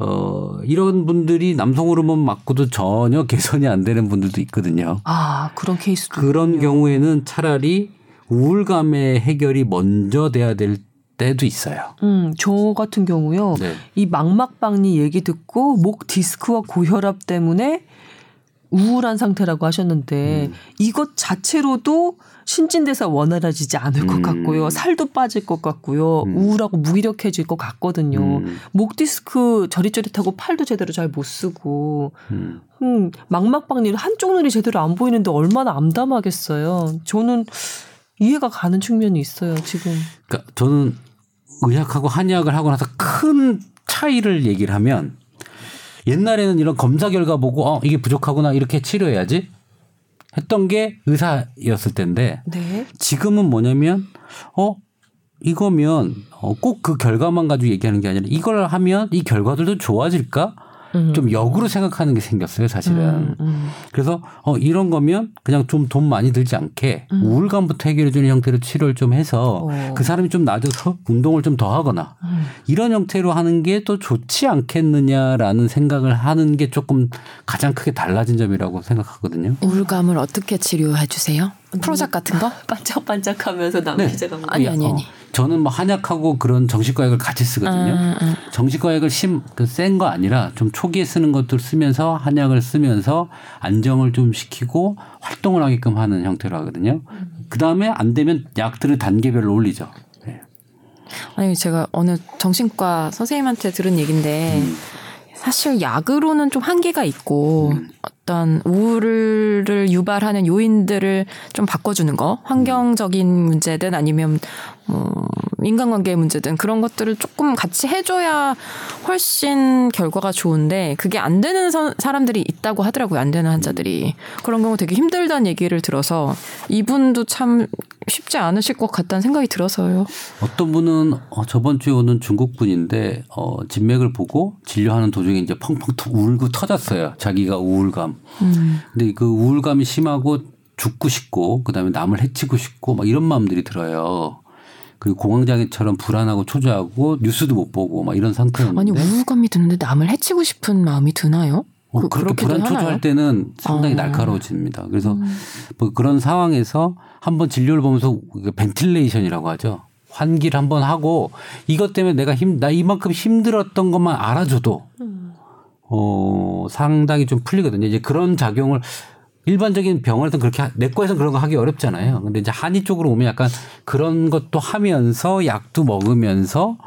어, 이런 분들이 남성 호르몬 맞고도 전혀 개선이 안 되는 분들도 있거든요. 아 그런 케이스도 그런 있군요. 경우에는 차라리 우울감의 해결이 먼저 돼야 될 때도 있어요. 음, 저 같은 경우요. 네. 이 망막박리 얘기 듣고 목 디스크와 고혈압 때문에 우울한 상태라고 하셨는데 음. 이것 자체로도 신진대사 원활해지지 않을 것 음. 같고요. 살도 빠질 것 같고요. 음. 우울하고 무기력해질 것 같거든요. 음, 목 디스크 저릿저릿하고 팔도 제대로 잘 못 쓰고 음. 음, 망막박리로 한쪽 눈이 제대로 안 보이는데 얼마나 암담하겠어요. 저는 이해가 가는 측면이 있어요. 지금. 그러니까 저는 의학하고 한의학을 하고 나서 큰 차이를 얘기를 하면 옛날에는 이런 검사 결과 보고 어 이게 부족하구나 이렇게 치료해야지 했던 게 의사였을 텐데 네. 지금은 뭐냐면 어 이거면 어, 꼭 그 결과만 가지고 얘기하는 게 아니라 이걸 하면 이 결과들도 좋아질까? 음. 좀 역으로 생각하는 게 생겼어요, 사실은. 음, 음. 그래서 어 이런 거면 그냥 좀 돈 많이 들지 않게 음. 우울감부터 해결해 주는 형태로 치료를 좀 해서 어. 그 사람이 좀 나아져서 운동을 좀 더 하거나 음. 이런 형태로 하는 게 또 좋지 않겠느냐라는 생각을 하는 게 조금 가장 크게 달라진 점이라고 생각하거든요. 우울감을 어떻게 치료해 주세요? 프로작 같은 거? 반짝반짝하면서 남 네. 기자가 아니, 아니, 아니. 어, 저는 뭐 한약하고 그런 정신과약을 같이 쓰거든요. 아, 아. 정신과약을 심센 거 아니라 좀 초기에 쓰는 것들 쓰면서 한약을 쓰면서 안정을 좀 시키고 활동을 하게끔 하는 형태로 하거든요. 그 다음에 안 되면 약들을 단계별로 올리죠. 네. 아니 제가 어느 정신과 선생님한테 들은 얘긴데 음. 사실 약으로는 좀 한계가 있고 음. 어떤 우울을 유발하는 요인들을 좀 바꿔주는 거 환경적인 문제든 아니면 뭐 인간관계의 문제든 그런 것들을 조금 같이 해줘야 훨씬 결과가 좋은데 그게 안 되는 서- 사람들이 있다고 하더라고요 안 되는 환자들이 그런 경우 되게 힘들다는 얘기를 들어서 이분도 참 쉽지 않으실 것 같다는 생각이 들어서요. 어떤 분은 어, 저번 주에 오는 중국 분인데 어, 진맥을 보고 진료하는 도중에 이제 펑펑 터- 울고 터졌어요. 자기가 우울감. 근데 그 우울감이 심하고 죽고 싶고 그다음에 남을 해치고 싶고 막 이런 마음들이 들어요. 그리고 공황장애처럼 불안하고 초조하고 뉴스도 못 보고 막 이런 상태였는데 아니 우울감이 드는데 남을 해치고 싶은 마음이 드나요? 어, 그- 그렇게 그렇게도 불안 하나요? 초조할 때는 상당히 어. 날카로워집니다. 그래서 뭐 그런 상황에서 한번 진료를 보면서 ventilation이라고 하죠. 환기를 한번 하고 이것 때문에 내가 힘, 나 이만큼 힘들었던 것만 알아줘도 어, 상당히 좀 풀리거든요. 이제 그런 작용을 일반적인 병원에서는 그렇게 하- 내과에서는 그런 거 하기 어렵잖아요. 근데 이제 한의 쪽으로 오면 약간 그런 것도 하면서 약도 먹으면서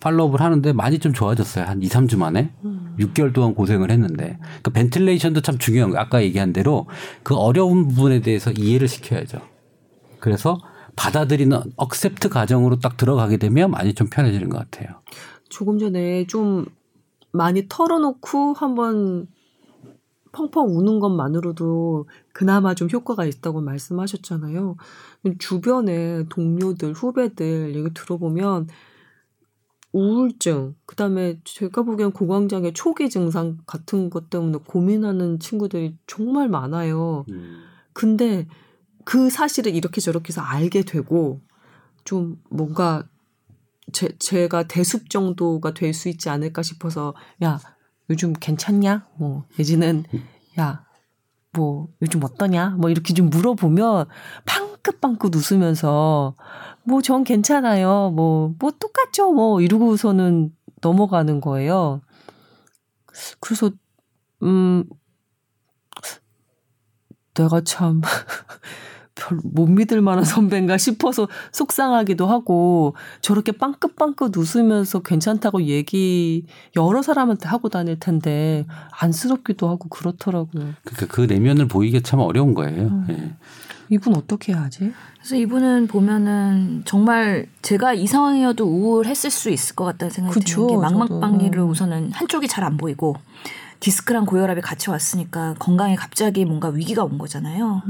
follow-up을 하는데 많이 좀 좋아졌어요. 한 2, 3주 만에. 6개월 동안 고생을 했는데. 그 ventilation도 참 중요한 거예요. 아까 얘기한 대로 그 어려운 부분에 대해서 이해를 시켜야죠. 그래서 받아들이는 accept 과정으로 딱 들어가게 되면 많이 좀 편해지는 것 같아요. 조금 전에 좀 많이 털어놓고 한번 펑펑 우는 것만으로도 그나마 좀 효과가 있다고 말씀하셨잖아요. 주변에 동료들, 후배들 얘기 들어보면 우울증, 그 다음에 제가 보기엔 공황장애 초기 증상 같은 것 때문에 고민하는 친구들이 정말 많아요. 근데 그 사실을 이렇게 저렇게 해서 알게 되고 좀 뭔가 제, 제가 대숲 정도가 될 수 있지 않을까 싶어서 야 요즘 괜찮냐? 뭐 예지는 야 뭐 요즘 어떠냐? 뭐 이렇게 좀 물어보면 빵긋빵긋 웃으면서 뭐 전 괜찮아요. 뭐뭐 똑같죠. 뭐 이러고서는 넘어가는 거예요. 그래서 음 내가 참 별 못 믿을 만한 선배인가 싶어서 속상하기도 하고 저렇게 빵긋빵긋 웃으면서 괜찮다고 얘기 여러 사람한테 하고 다닐 텐데 안쓰럽기도 하고 그렇더라고요. 그러니까 그 내면을 보이기 참 어려운 거예요. 예. 이분 어떻게 해야 하지? 그래서 이분은 보면은 정말 제가 이 상황이어도 우울했을 수 있을 것 같다는 생각이 그쵸, 드는 게. 망막박리를 음. 우선은 한쪽이 잘 안 보이고 디스크랑 고혈압이 같이 왔으니까 건강에 갑자기 뭔가 위기가 온 거잖아요.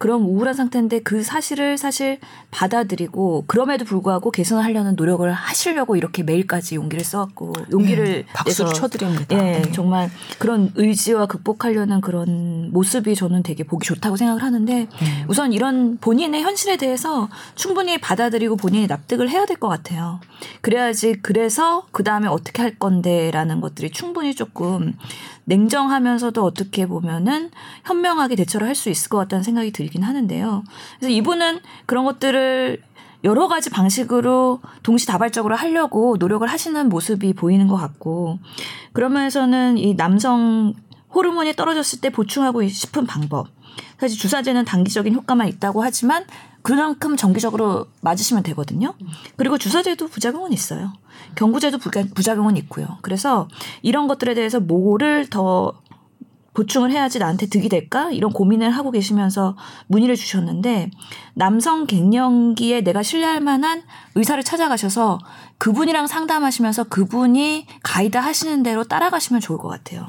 그런 우울한 상태인데 그 사실을 사실 받아들이고 그럼에도 불구하고 개선을 하려는 노력을 하시려고 이렇게 메일까지 용기를 써왔고 용기를 예, 박수를 쳐드립니다. 예, 네. 정말 그런 의지와 극복하려는 그런 모습이 저는 되게 보기 좋다고 생각을 하는데 네. 우선 이런 본인의 현실에 대해서 충분히 받아들이고 본인이 납득을 해야 될 것 같아요. 그래야지 그래서 그 다음에 어떻게 할 건데라는 것들이 충분히 조금 냉정하면서도 어떻게 보면은 현명하게 대처를 할 수 있을 것 같다는 생각이 들긴 하는데요. 그래서 이분은 그런 것들을 여러 가지 방식으로 동시다발적으로 하려고 노력을 하시는 모습이 보이는 것 같고 그러면서는 이 남성 호르몬이 떨어졌을 때 보충하고 싶은 방법 사실 주사제는 단기적인 효과만 있다고 하지만 그만큼 정기적으로 맞으시면 되거든요. 그리고 주사제도 부작용은 있어요. 경구제도 부작용은 있고요. 그래서 이런 것들에 대해서 뭐를 더 보충을 해야지 나한테 득이 될까? 이런 고민을 하고 계시면서 문의를 주셨는데 남성 갱년기에 내가 신뢰할 만한 의사를 찾아가셔서 그분이랑 상담하시면서 그분이 가이드 하시는 대로 따라가시면 좋을 것 같아요.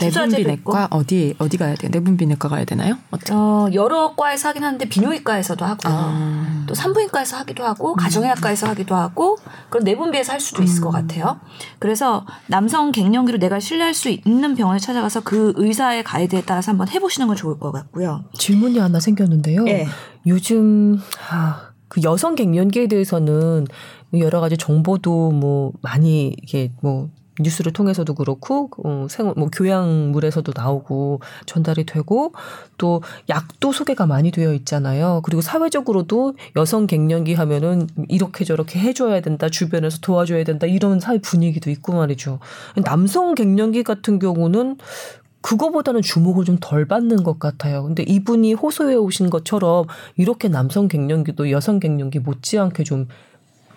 내분비내과 어디 어디 가야 돼요? 내분비내과 가야 되나요? 어떻게? 어, 여러 과에서 하긴 하는데 비뇨기과에서도 하고요. 아. 또 산부인과에서 하기도 하고 가정의학과에서 하기도 하고 그런 내분비에서 할 수도 있을 것 같아요. 그래서 남성 갱년기로 내가 신뢰할 수 있는 병원에 찾아가서 그 의사의 가이드에 따라서 한번 해보시는 건 좋을 것 같고요. 질문이 하나 생겼는데요. 예. 요즘 아, 그 여성 갱년기에 대해서는 여러 가지 정보도 뭐 많이 이게 뭐 뉴스를 통해서도 그렇고 어, 생 뭐 교양물에서도 나오고 전달이 되고 또 약도 소개가 많이 되어 있잖아요. 그리고 사회적으로도 여성 갱년기 하면은 이렇게 저렇게 해줘야 된다, 주변에서 도와줘야 된다 이런 사회 분위기도 있고 말이죠. 남성 갱년기 같은 경우는 그거보다는 주목을 좀 덜 받는 것 같아요. 근데 이분이 호소해 오신 것처럼 이렇게 남성 갱년기도 여성 갱년기 못지않게 좀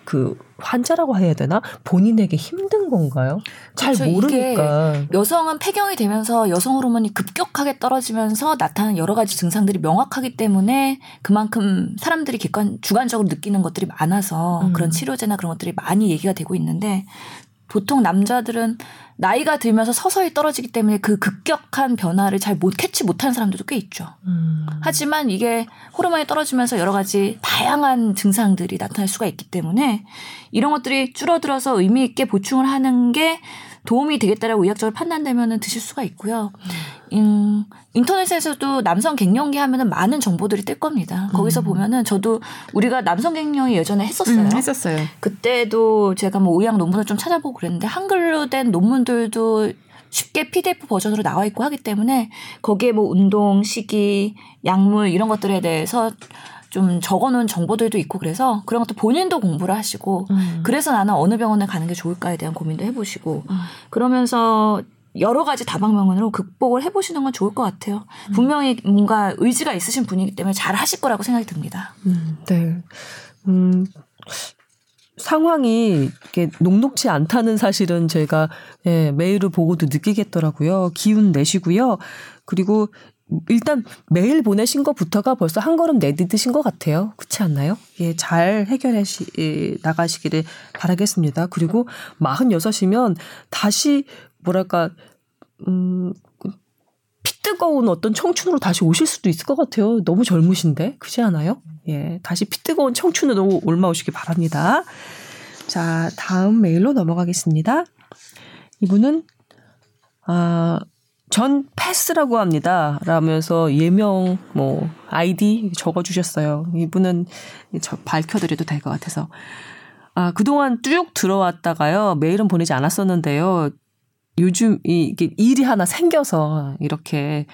그 환자라고 해야 되나 본인에게 힘든 건가요? 잘 그렇죠. 모르니까. 여성은 폐경이 되면서 여성 호르몬이 급격하게 떨어지면서 나타나는 여러 가지 증상들이 명확하기 때문에 그만큼 사람들이 객관 주관적으로 느끼는 것들이 많아서 음. 그런 치료제나 그런 것들이 많이 얘기가 되고 있는데 보통 남자들은 나이가 들면서 서서히 떨어지기 때문에 그 급격한 변화를 잘 못 캐치 못하는 사람들도 꽤 있죠. 음. 하지만 이게 호르몬이 떨어지면서 여러 가지 다양한 증상들이 나타날 수가 있기 때문에 이런 것들이 줄어들어서 의미 있게 보충을 하는 게 도움이 되겠다라고 의학적으로 판단되면은 드실 수가 있고요. 음, 인터넷에서도 남성 갱년기 하면은 많은 정보들이 뜰 겁니다. 거기서 보면은 저도 우리가 남성 갱년기 예전에 했었어요. 음, 했었어요. 그때도 제가 뭐 의학 논문을 좀 찾아보고 그랬는데 한글로 된 논문들도 쉽게 PDF 버전으로 나와 있고 하기 때문에 거기에 뭐 운동, 식이, 약물 이런 것들에 대해서 좀 적어놓은 정보들도 있고 그래서 그런 것도 본인도 공부를 하시고 음. 그래서 나는 어느 병원에 가는 게 좋을까에 대한 고민도 해보시고 그러면서 여러 가지 다방면으로 극복을 해보시는 건 좋을 것 같아요. 분명히 뭔가 의지가 있으신 분이기 때문에 잘 하실 거라고 생각이 듭니다. 음, 네. 음, 상황이 이렇게 녹록치 않다는 사실은 제가 예, 메일을 보고도 느끼겠더라고요. 기운 내시고요. 그리고 일단 메일 보내신 것부터가 벌써 한 걸음 내디드신 것 같아요. 그렇지 않나요? 예, 잘 해결해 시, 예, 나가시기를 바라겠습니다. 그리고 46이면 다시 뭐랄까 음, 피 뜨거운 어떤 청춘으로 다시 오실 수도 있을 것 같아요. 너무 젊으신데 그렇지 않아요? 예, 다시 피 뜨거운 청춘으로 올라오시기 바랍니다. 자, 다음 메일로 넘어가겠습니다. 이분은 아, 전 패스라고 합니다. 라면서 예명 뭐 아이디 적어 주셨어요. 이분은 저 밝혀드려도 될 것 같아서 아, 그동안 쭉 들어왔다가요. 메일은 보내지 않았었는데요. 요즘 이- 이게 일이 하나 생겨서 이렇게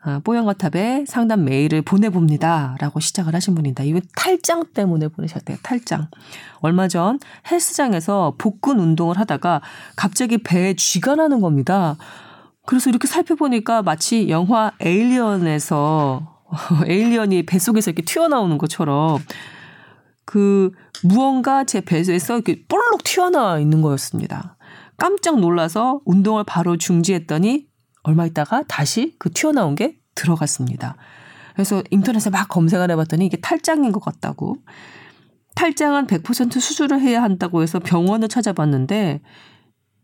아, 뽀얀거탑에 상담 메일을 보내봅니다. 라고 시작을 하신 분입니다. 이거 탈장 때문에 보내셨대요. 탈장. 얼마 전 헬스장에서 복근 운동을 하다가 갑자기 배에 쥐가 나는 겁니다. 그래서 이렇게 살펴보니까 마치 영화 에일리언에서 에일리언이 뱃속에서 이렇게 튀어나오는 것처럼 그 무언가 제 배에서 이렇게 볼록 튀어나와 있는 거였습니다. 깜짝 놀라서 운동을 바로 중지했더니 얼마 있다가 다시 그 튀어나온 게 들어갔습니다. 그래서 인터넷에 막 검색을 해봤더니 이게 탈장인 것 같다고. 탈장은 100% 수술을 해야 한다고 해서 병원을 찾아봤는데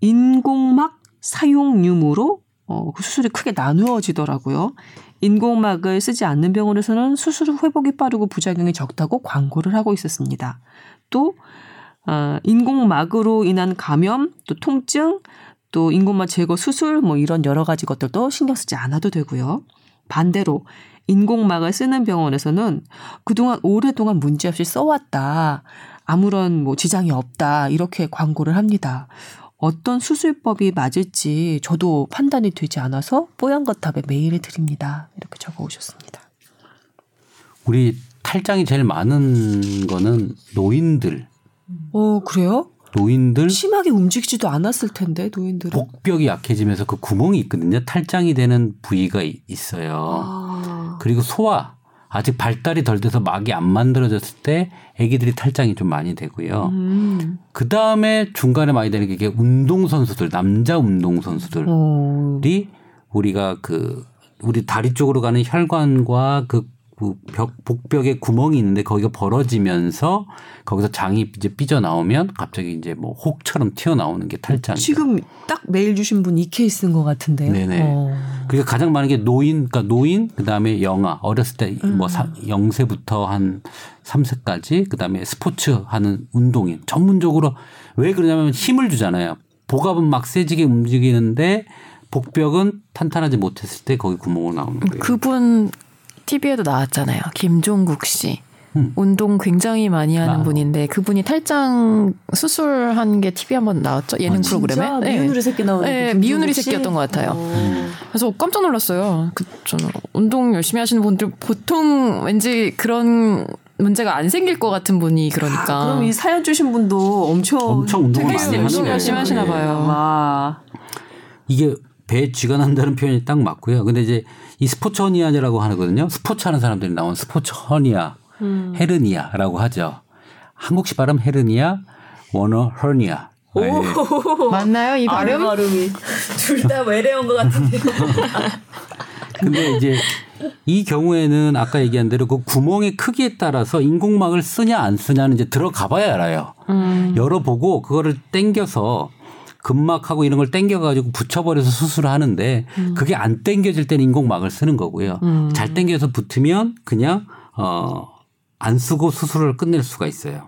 인공막 사용유무로 어, 그 수술이 크게 나누어지더라고요. 인공막을 쓰지 않는 병원에서는 수술 후 회복이 빠르고 부작용이 적다고 광고를 하고 있었습니다. 또 어, 인공막으로 인한 감염, 또 통증, 또 인공막 제거 수술 뭐 이런 여러 가지 것들도 신경 쓰지 않아도 되고요. 반대로 인공막을 쓰는 병원에서는 그동안 오랫동안 문제없이 써왔다. 아무런 뭐 지장이 없다. 이렇게 광고를 합니다. 어떤 수술법이 맞을지 저도 판단이 되지 않아서 뽀얀거탑에 메일을 드립니다. 이렇게 적어 오셨습니다. 우리 탈장이 제일 많은 거는 노인들, 어, 그래요? 노인들 심하게 움직이지도 않았을 텐데, 노인들은. 복벽이 약해지면서 그 구멍이 있거든요. 탈장이 되는 부위가 이- 있어요. 아. 그리고 소화 아직 발달이 덜 돼서 막이 안 만들어졌을 때 아기들이 탈장이 좀 많이 되고요. 음. 그 다음에 중간에 많이 되는 게 운동 선수들 남자 운동 선수들이 어. 우리가 그 우리 다리 쪽으로 가는 혈관과 그그 벽, 복벽에 구멍이 있는데 거기가 벌어지면서 거기서 장이 이제 삐져 나오면 갑자기 이제 뭐 혹처럼 튀어나오는 게 탈장이죠. 지금 딱 메일 주신 분 이 케이스인 것 같은데요. 네네. 어. 그러니까 가장 많은 게 노인, 그러니까 노인, 그 다음에 영아, 어렸을 때 음. 뭐 0세부터 한 3세까지, 그 다음에 스포츠 하는 운동인. 전문적으로 왜 그러냐면 힘을 주잖아요. 복압은 막 세지게 움직이는데 복벽은 탄탄하지 못했을 때 거기 구멍으로 나오는 거예요. 그분 TV에도 나왔잖아요. 김종국 씨. 음. 운동 굉장히 많이 하는 아. 분인데 그분이 탈장 수술한 게 TV 한번 나왔죠 예능 아, 프로그램에. 진짜 네. 미운우리 새끼 나오는 네, 그 미운우리? 새끼였던 것 같아요. 어. 그래서 깜짝 놀랐어요. 그 저는 운동 열심히 하시는 분들 보통 왠지 그런 문제가 안 생길 것 같은 분이 그러니까. 아, 그럼 이 사연 주신 분도 엄청 엄청 운동을 많이 열심히 하시나 거예요. 봐요. 와. 이게 배에 쥐가 난다는 표현이 딱 맞고요. 근데 이제 이 스포츠 허니아라고 하거든요. 스포츠 하는 사람들이 나온 스포츠 허니아, 음. 헤르니아라고 하죠. 한국식 발음 헤르니아, 원어 허니아. 아, 예. 맞나요 이 발음 발음? 발음이 둘 다 외래어인 것 같은데. 근데 이제 이 경우에는 아까 얘기한 대로 그 구멍의 크기에 따라서 인공막을 쓰냐 안 쓰냐는 이제 들어가 봐야 알아요. 열어보고 그거를 땡겨서 근막하고 이런 걸 땡겨가지고 붙여버려서 수술을 하는데 그게 안 땡겨질 때는 인공막을 쓰는 거고요. 잘 땡겨서 붙으면 그냥 어. 안 쓰고 수술을 끝낼 수가 있어요.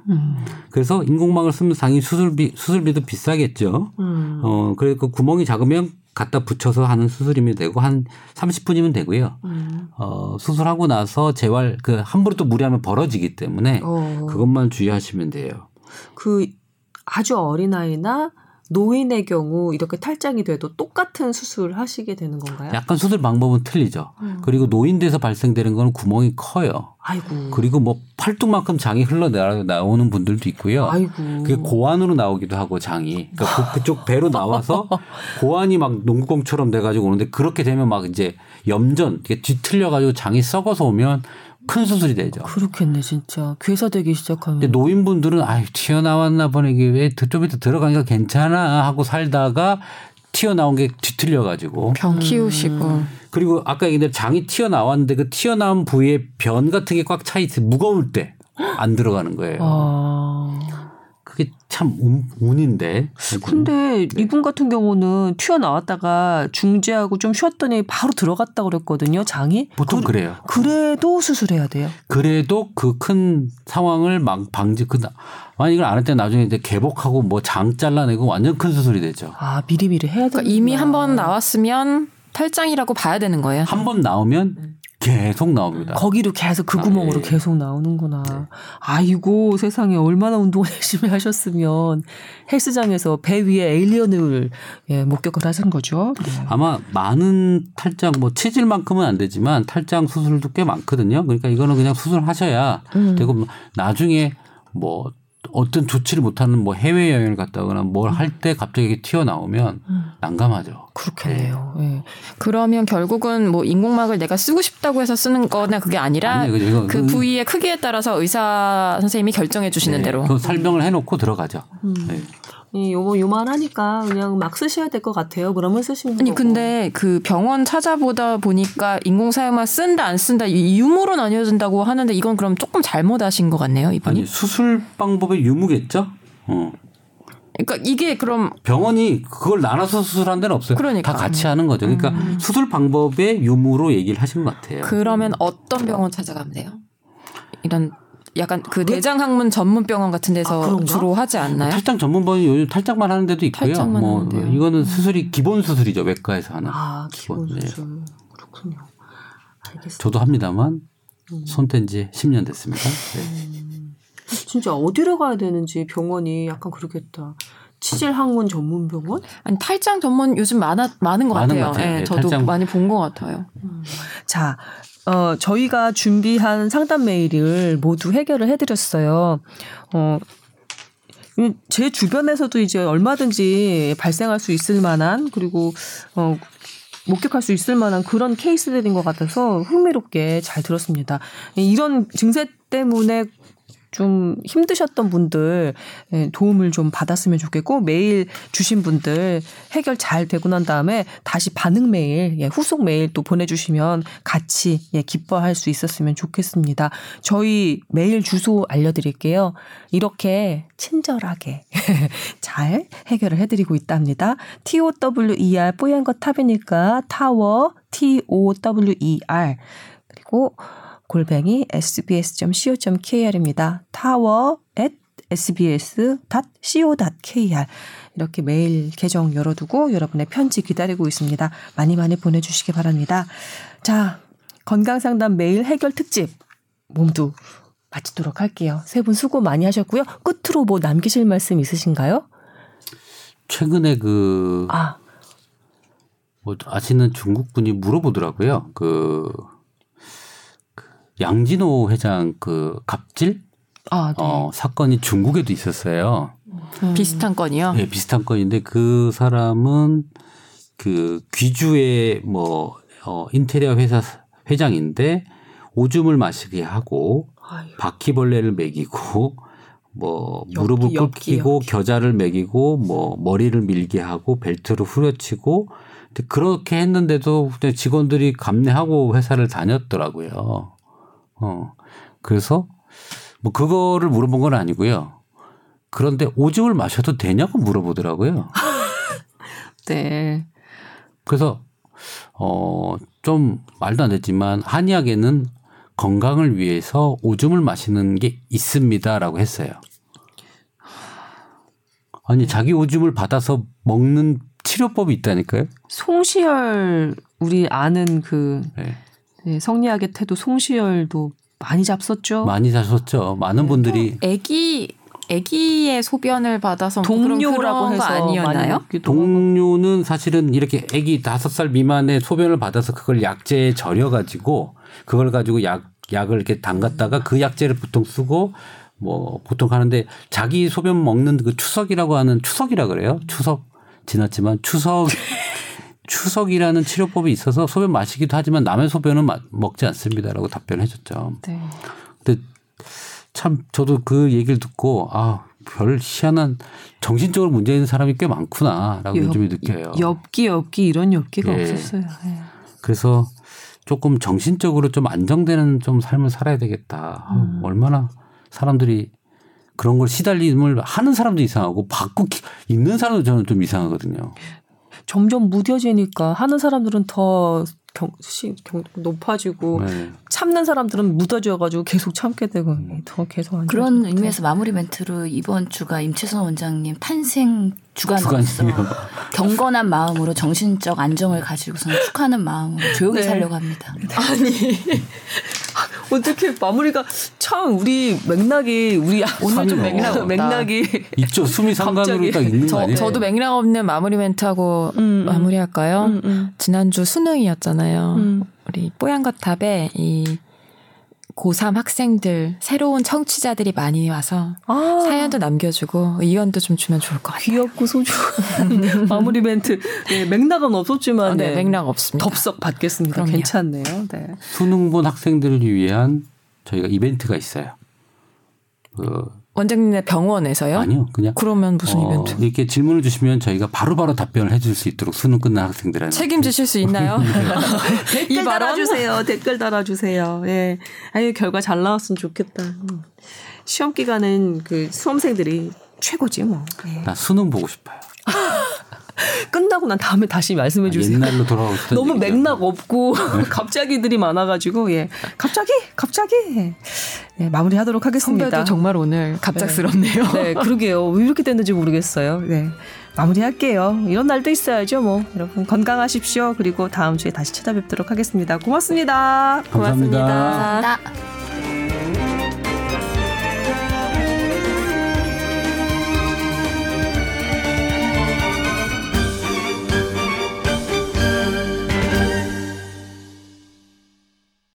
그래서 인공막을 쓰면 당연히 수술비 수술비도 비싸겠죠. 어 그래서 그 구멍이 작으면 갖다 붙여서 하는 수술이면 되고 한 30분이면 되고요. 어 수술하고 나서 재활 그 함부로 또 무리하면 벌어지기 때문에 어. 그것만 주의하시면 돼요. 그 아주 어린 아이나 노인의 경우 이렇게 탈장이 돼도 똑같은 수술을 하시게 되는 건가요? 약간 수술 방법은 틀리죠. 그리고 노인돼서 발생되는 거는 구멍이 커요. 아이고. 그리고 뭐 팔뚝만큼 장이 흘러나오는 분들도 있고요. 아이고. 그게 고환으로 나오기도 하고 장이 그러니까 그, 쪽 배로 나와서 고환이 막 농구공처럼 돼가지고 오는데 그렇게 되면 막 이제 염전 뒤틀려가지고 장이 썩어서 오면 큰 수술이 되죠. 그렇겠네 진짜 괴사되기 시작하면. 근데 노인분들은 아유 튀어나왔나 보네 이게 왜좀 이따 들어가니까 괜찮아 하고 살다가 튀어나온 게 뒤틀려 가지고 병 키우시고 그리고 아까 얘기한 대로 장이 튀어나왔는데 그 튀어나온 부위에 변 같은 게 꽉 차 있어 무거울 때 안 들어가는 거예요. 아. 그게 참 운, 운인데. 근데 이분 같은 경우는 튀어나왔다가 중지하고 좀 쉬었더니 바로 들어갔다 그랬거든요 장이. 보통 그, 그래요. 그래도 수술해야 돼요. 그래도 그 큰 상황을 막 방지 그 만약 이걸 안 할 때 나중에 이제 개복하고 뭐 장 잘라내고 완전 큰 수술이 되죠. 아 미리미리 해야 돼. 그러니까 이미 한 번 나왔으면 탈장이라고 봐야 되는 거예요. 한 번 나오면 계속 나옵니다. 거기로 계속 그 아, 구멍으로 예. 계속 나오는구나. 네. 아이고 세상에 얼마나 운동을 열심히 하셨으면 헬스장에서 배 위에 에일리언을 예, 목격을 하신 거죠. 네. 아마 많은 탈장 뭐 치질만큼은 안 되지만 탈장 수술도 꽤 많거든요. 그러니까 이거는 그냥 수술하셔야 되고 뭐 나중에 뭐 어떤 조치를 못하는 뭐 해외 여행을 갔다거나 뭘 할 때 갑자기 튀어나오면 난감하죠. 그렇겠네요. 예. 그러면 결국은 뭐 인공막을 내가 쓰고 싶다고 해서 쓰는 거나 그게 아니라 아니에요. 그죠. 이거- 그 그- 부위의 크기에 따라서 의사 선생님이 결정해 주시는 네, 대로. 그 설명을 해놓고 들어가죠. 음. 네. 이 요거 요만하니까 그냥 막 쓰셔야 될 것 같아요. 그러면 쓰시면 아니 거고. 근데 그 병원 찾아보다 보니까 인공사용막 쓴다 안 쓴다 이 유무로 나뉘어진다고 하는데 이건 그럼 조금 잘못하신 것 같네요 이분이. 아니 수술 방법의 유무겠죠. 어. 그러니까 이게 그럼 병원이 그걸 나눠서 수술한 데는 없어요. 그러니까. 다 같이 하는 거죠. 그러니까 수술 방법의 유무로 얘기를 하신 것 같아요. 그러면 어떤 병원 찾아가면 돼요? 이런 약간 그 대장학문 전문 병원 같은 데서 아? 주로 하지 않나요? 탈장 전문병이 요즘 탈장만 하는 데도 있고요. 탈장만 뭐 하는데요. 이거는 수술이 기본 수술이죠 외과에서 하는. 아 기본 네. 수술 그렇군요. 알겠습니다. 저도 합니다만 음. 손뗀 지 10년 됐습니다. 네. 진짜 어디로 가야 되는지 병원이 약간 그러겠다. 치질 학문 전문 병원? 아니 탈장 전문 요즘 많아 많은 것 많은 같아요. 것 같아요. 예, 네, 저도 탈장- 많이 본 것 같아요. 자, 어, 저희가 준비한 상담 메일을 모두 해결을 해드렸어요. 어, 음, 제 주변에서도 이제 얼마든지 발생할 수 있을 만한 그리고 어, 목격할 수 있을 만한 그런 케이스들인 것 같아서 흥미롭게 잘 들었습니다. 이런 증세 때문에 좀 힘드셨던 분들 예, 도움을 좀 받았으면 좋겠고 메일 주신 분들 해결 잘 되고 난 다음에 다시 반응 메일, 예, 후속 메일 또 보내주시면 같이 예, 기뻐할 수 있었으면 좋겠습니다. 저희 메일 주소 알려드릴게요. 이렇게 친절하게 잘 해결을 해드리고 있답니다. T O W E R 하얀 거탑이니까 타워 T O W E R 그리고 골뱅이 sbs.co.kr입니다. 타워 at sbs.co.kr 이렇게 메일 계정 열어두고 여러분의 편지 기다리고 있습니다. 많이 많이 보내주시기 바랍니다. 자, 건강상담 메일 해결 특집 모두 마치도록 할게요. 세 분 수고 많이 하셨고요. 끝으로 뭐 남기실 말씀 있으신가요? 최근에 그 아, 뭐 아시는 중국 분이 물어보더라고요. 그, 그 양진호 회장 그 갑질 아, 네. 어, 사건이 중국에도 있었어요. 비슷한 건이요. 네, 비슷한 건인데 그 사람은 그 귀주의 뭐 어, 인테리어 회사 회장인데 오줌을 마시게 하고 아유. 바퀴벌레를 먹이고 뭐 엽기, 무릎을 꿇히고 엽기. 겨자를 매기고 뭐 머리를 밀게 하고 벨트를 후려치고 그렇게 했는데도 그냥 직원들이 감내하고 회사를 다녔더라고요. 어 그래서 뭐 그거를 물어본 건 아니고요. 그런데 오줌을 마셔도 되냐고 물어보더라고요. 네. 그래서 어 좀 말도 안 됐지만 한의학에는 건강을 위해서 오줌을 마시는 게 있습니다라고 했어요. 아니 자기 오줌을 받아서 먹는 치료법이 있다니까요. 송시열 우리 아는 그 네. 네, 성리학의 태도 송시열도 많이 잡섰죠. 많이 자셨죠. 많은 분들이 아기 아기의 소변을 받아서 뭐 동료라고 해서 거 아니었나요? 동료는 사실은 이렇게 아기 다섯 살 미만의 소변을 받아서 그걸 약재에 절여 가지고 그걸 가지고 약 약을 이렇게 담갔다가 그 약재를 보통 쓰고 뭐 보통 하는데 자기 소변 먹는 그 추석이라고 하는 추석이라 그래요. 추석 지났지만 추석 추석이라는 치료법이 있어서 소변 마시기도 하지만 남의 소변은 마- 먹지 않습니다라고 답변해 줬죠. 네. 근데 참 저도 그 얘기를 듣고 아 별 희한한 정신적으로 문제 있는 사람이 꽤 많구나라고 요즘에 느껴요. 엽기 엽기 이런 엽기가 예. 없었어요. 예. 그래서 조금 정신적으로 좀 안정되는 좀 삶을 살아야 되겠다. 아, 얼마나 사람들이 그런 걸 시달림을 하는 사람도 이상하고 받고 기- 있는 사람도 저는 좀 이상하거든요. 점점 무뎌지니까 하는 사람들은 더 경, 시, 경, 높아지고 네. 참는 사람들은 묻어져가지고 계속 참게 되고 더 계속 안 그런 것 의미에서 마무리 멘트로 이번 주가 임채선 원장님 탄생 주간으로서. 경건한 마음으로 정신적 안정을 가지고서는 축하하는 마음으로 조용히 네. 살려고 합니다. 어떻게 마무리가 참 우리 맥락이 우리 오늘 좀 맥락 없다. 맥락이 있죠. 숨이 상관으로 갑자기. 딱 있는 거 저, 아니에요? 저도 맥락 없는 마무리 멘트하고 음, 음. 마무리할까요? 음, 음. 지난주 수능이었잖아요. 음. 우리 뽀얀 거탑에 이 고3 학생들 새로운 청취자들이 많이 와서 아, 사연도 남겨주고 의견도 좀 주면 좋을 것 같아요. 귀엽고 소중한 마무리 멘트 네, 맥락은 없었지만 아, 네, 네. 맥락 없습니다. 덥석 받겠습니다. 그럼요. 괜찮네요. 네. 수능 본 학생들을 위한 저희가 이벤트가 있어요. 그 원장님네 병원에서요? 아니요, 그냥 그러면 무슨 어, 이벤트? 이렇게 질문을 주시면 저희가 바로바로 답변을 해줄 수 있도록 수능 끝난 학생들한테 책임지실 수 있나요? 이 댓글? 달아주세요. 댓글 달아주세요. 예. 아유 결과 잘 나왔으면 좋겠다. 음. 시험 기간은 그 수험생들이 최고지 뭐. 예. 나 수능 보고 싶어요. 끝나고 난 다음에 다시 말씀해 주세요. 옛날로 돌아가고 싶다. 너무 맥락 없고 갑자기들이 많아가지고 예 갑자기 갑자기 예, 마무리하도록 하겠습니다. 선배도 정말 오늘 갑작스럽네요. 네 그러게요 왜 이렇게 됐는지 모르겠어요. 네 마무리할게요. 이런 날도 있어야죠 뭐 여러분 건강하십시오. 그리고 다음 주에 다시 찾아뵙도록 하겠습니다. 고맙습니다. 감사합니다. 고맙습니다. 감사합니다.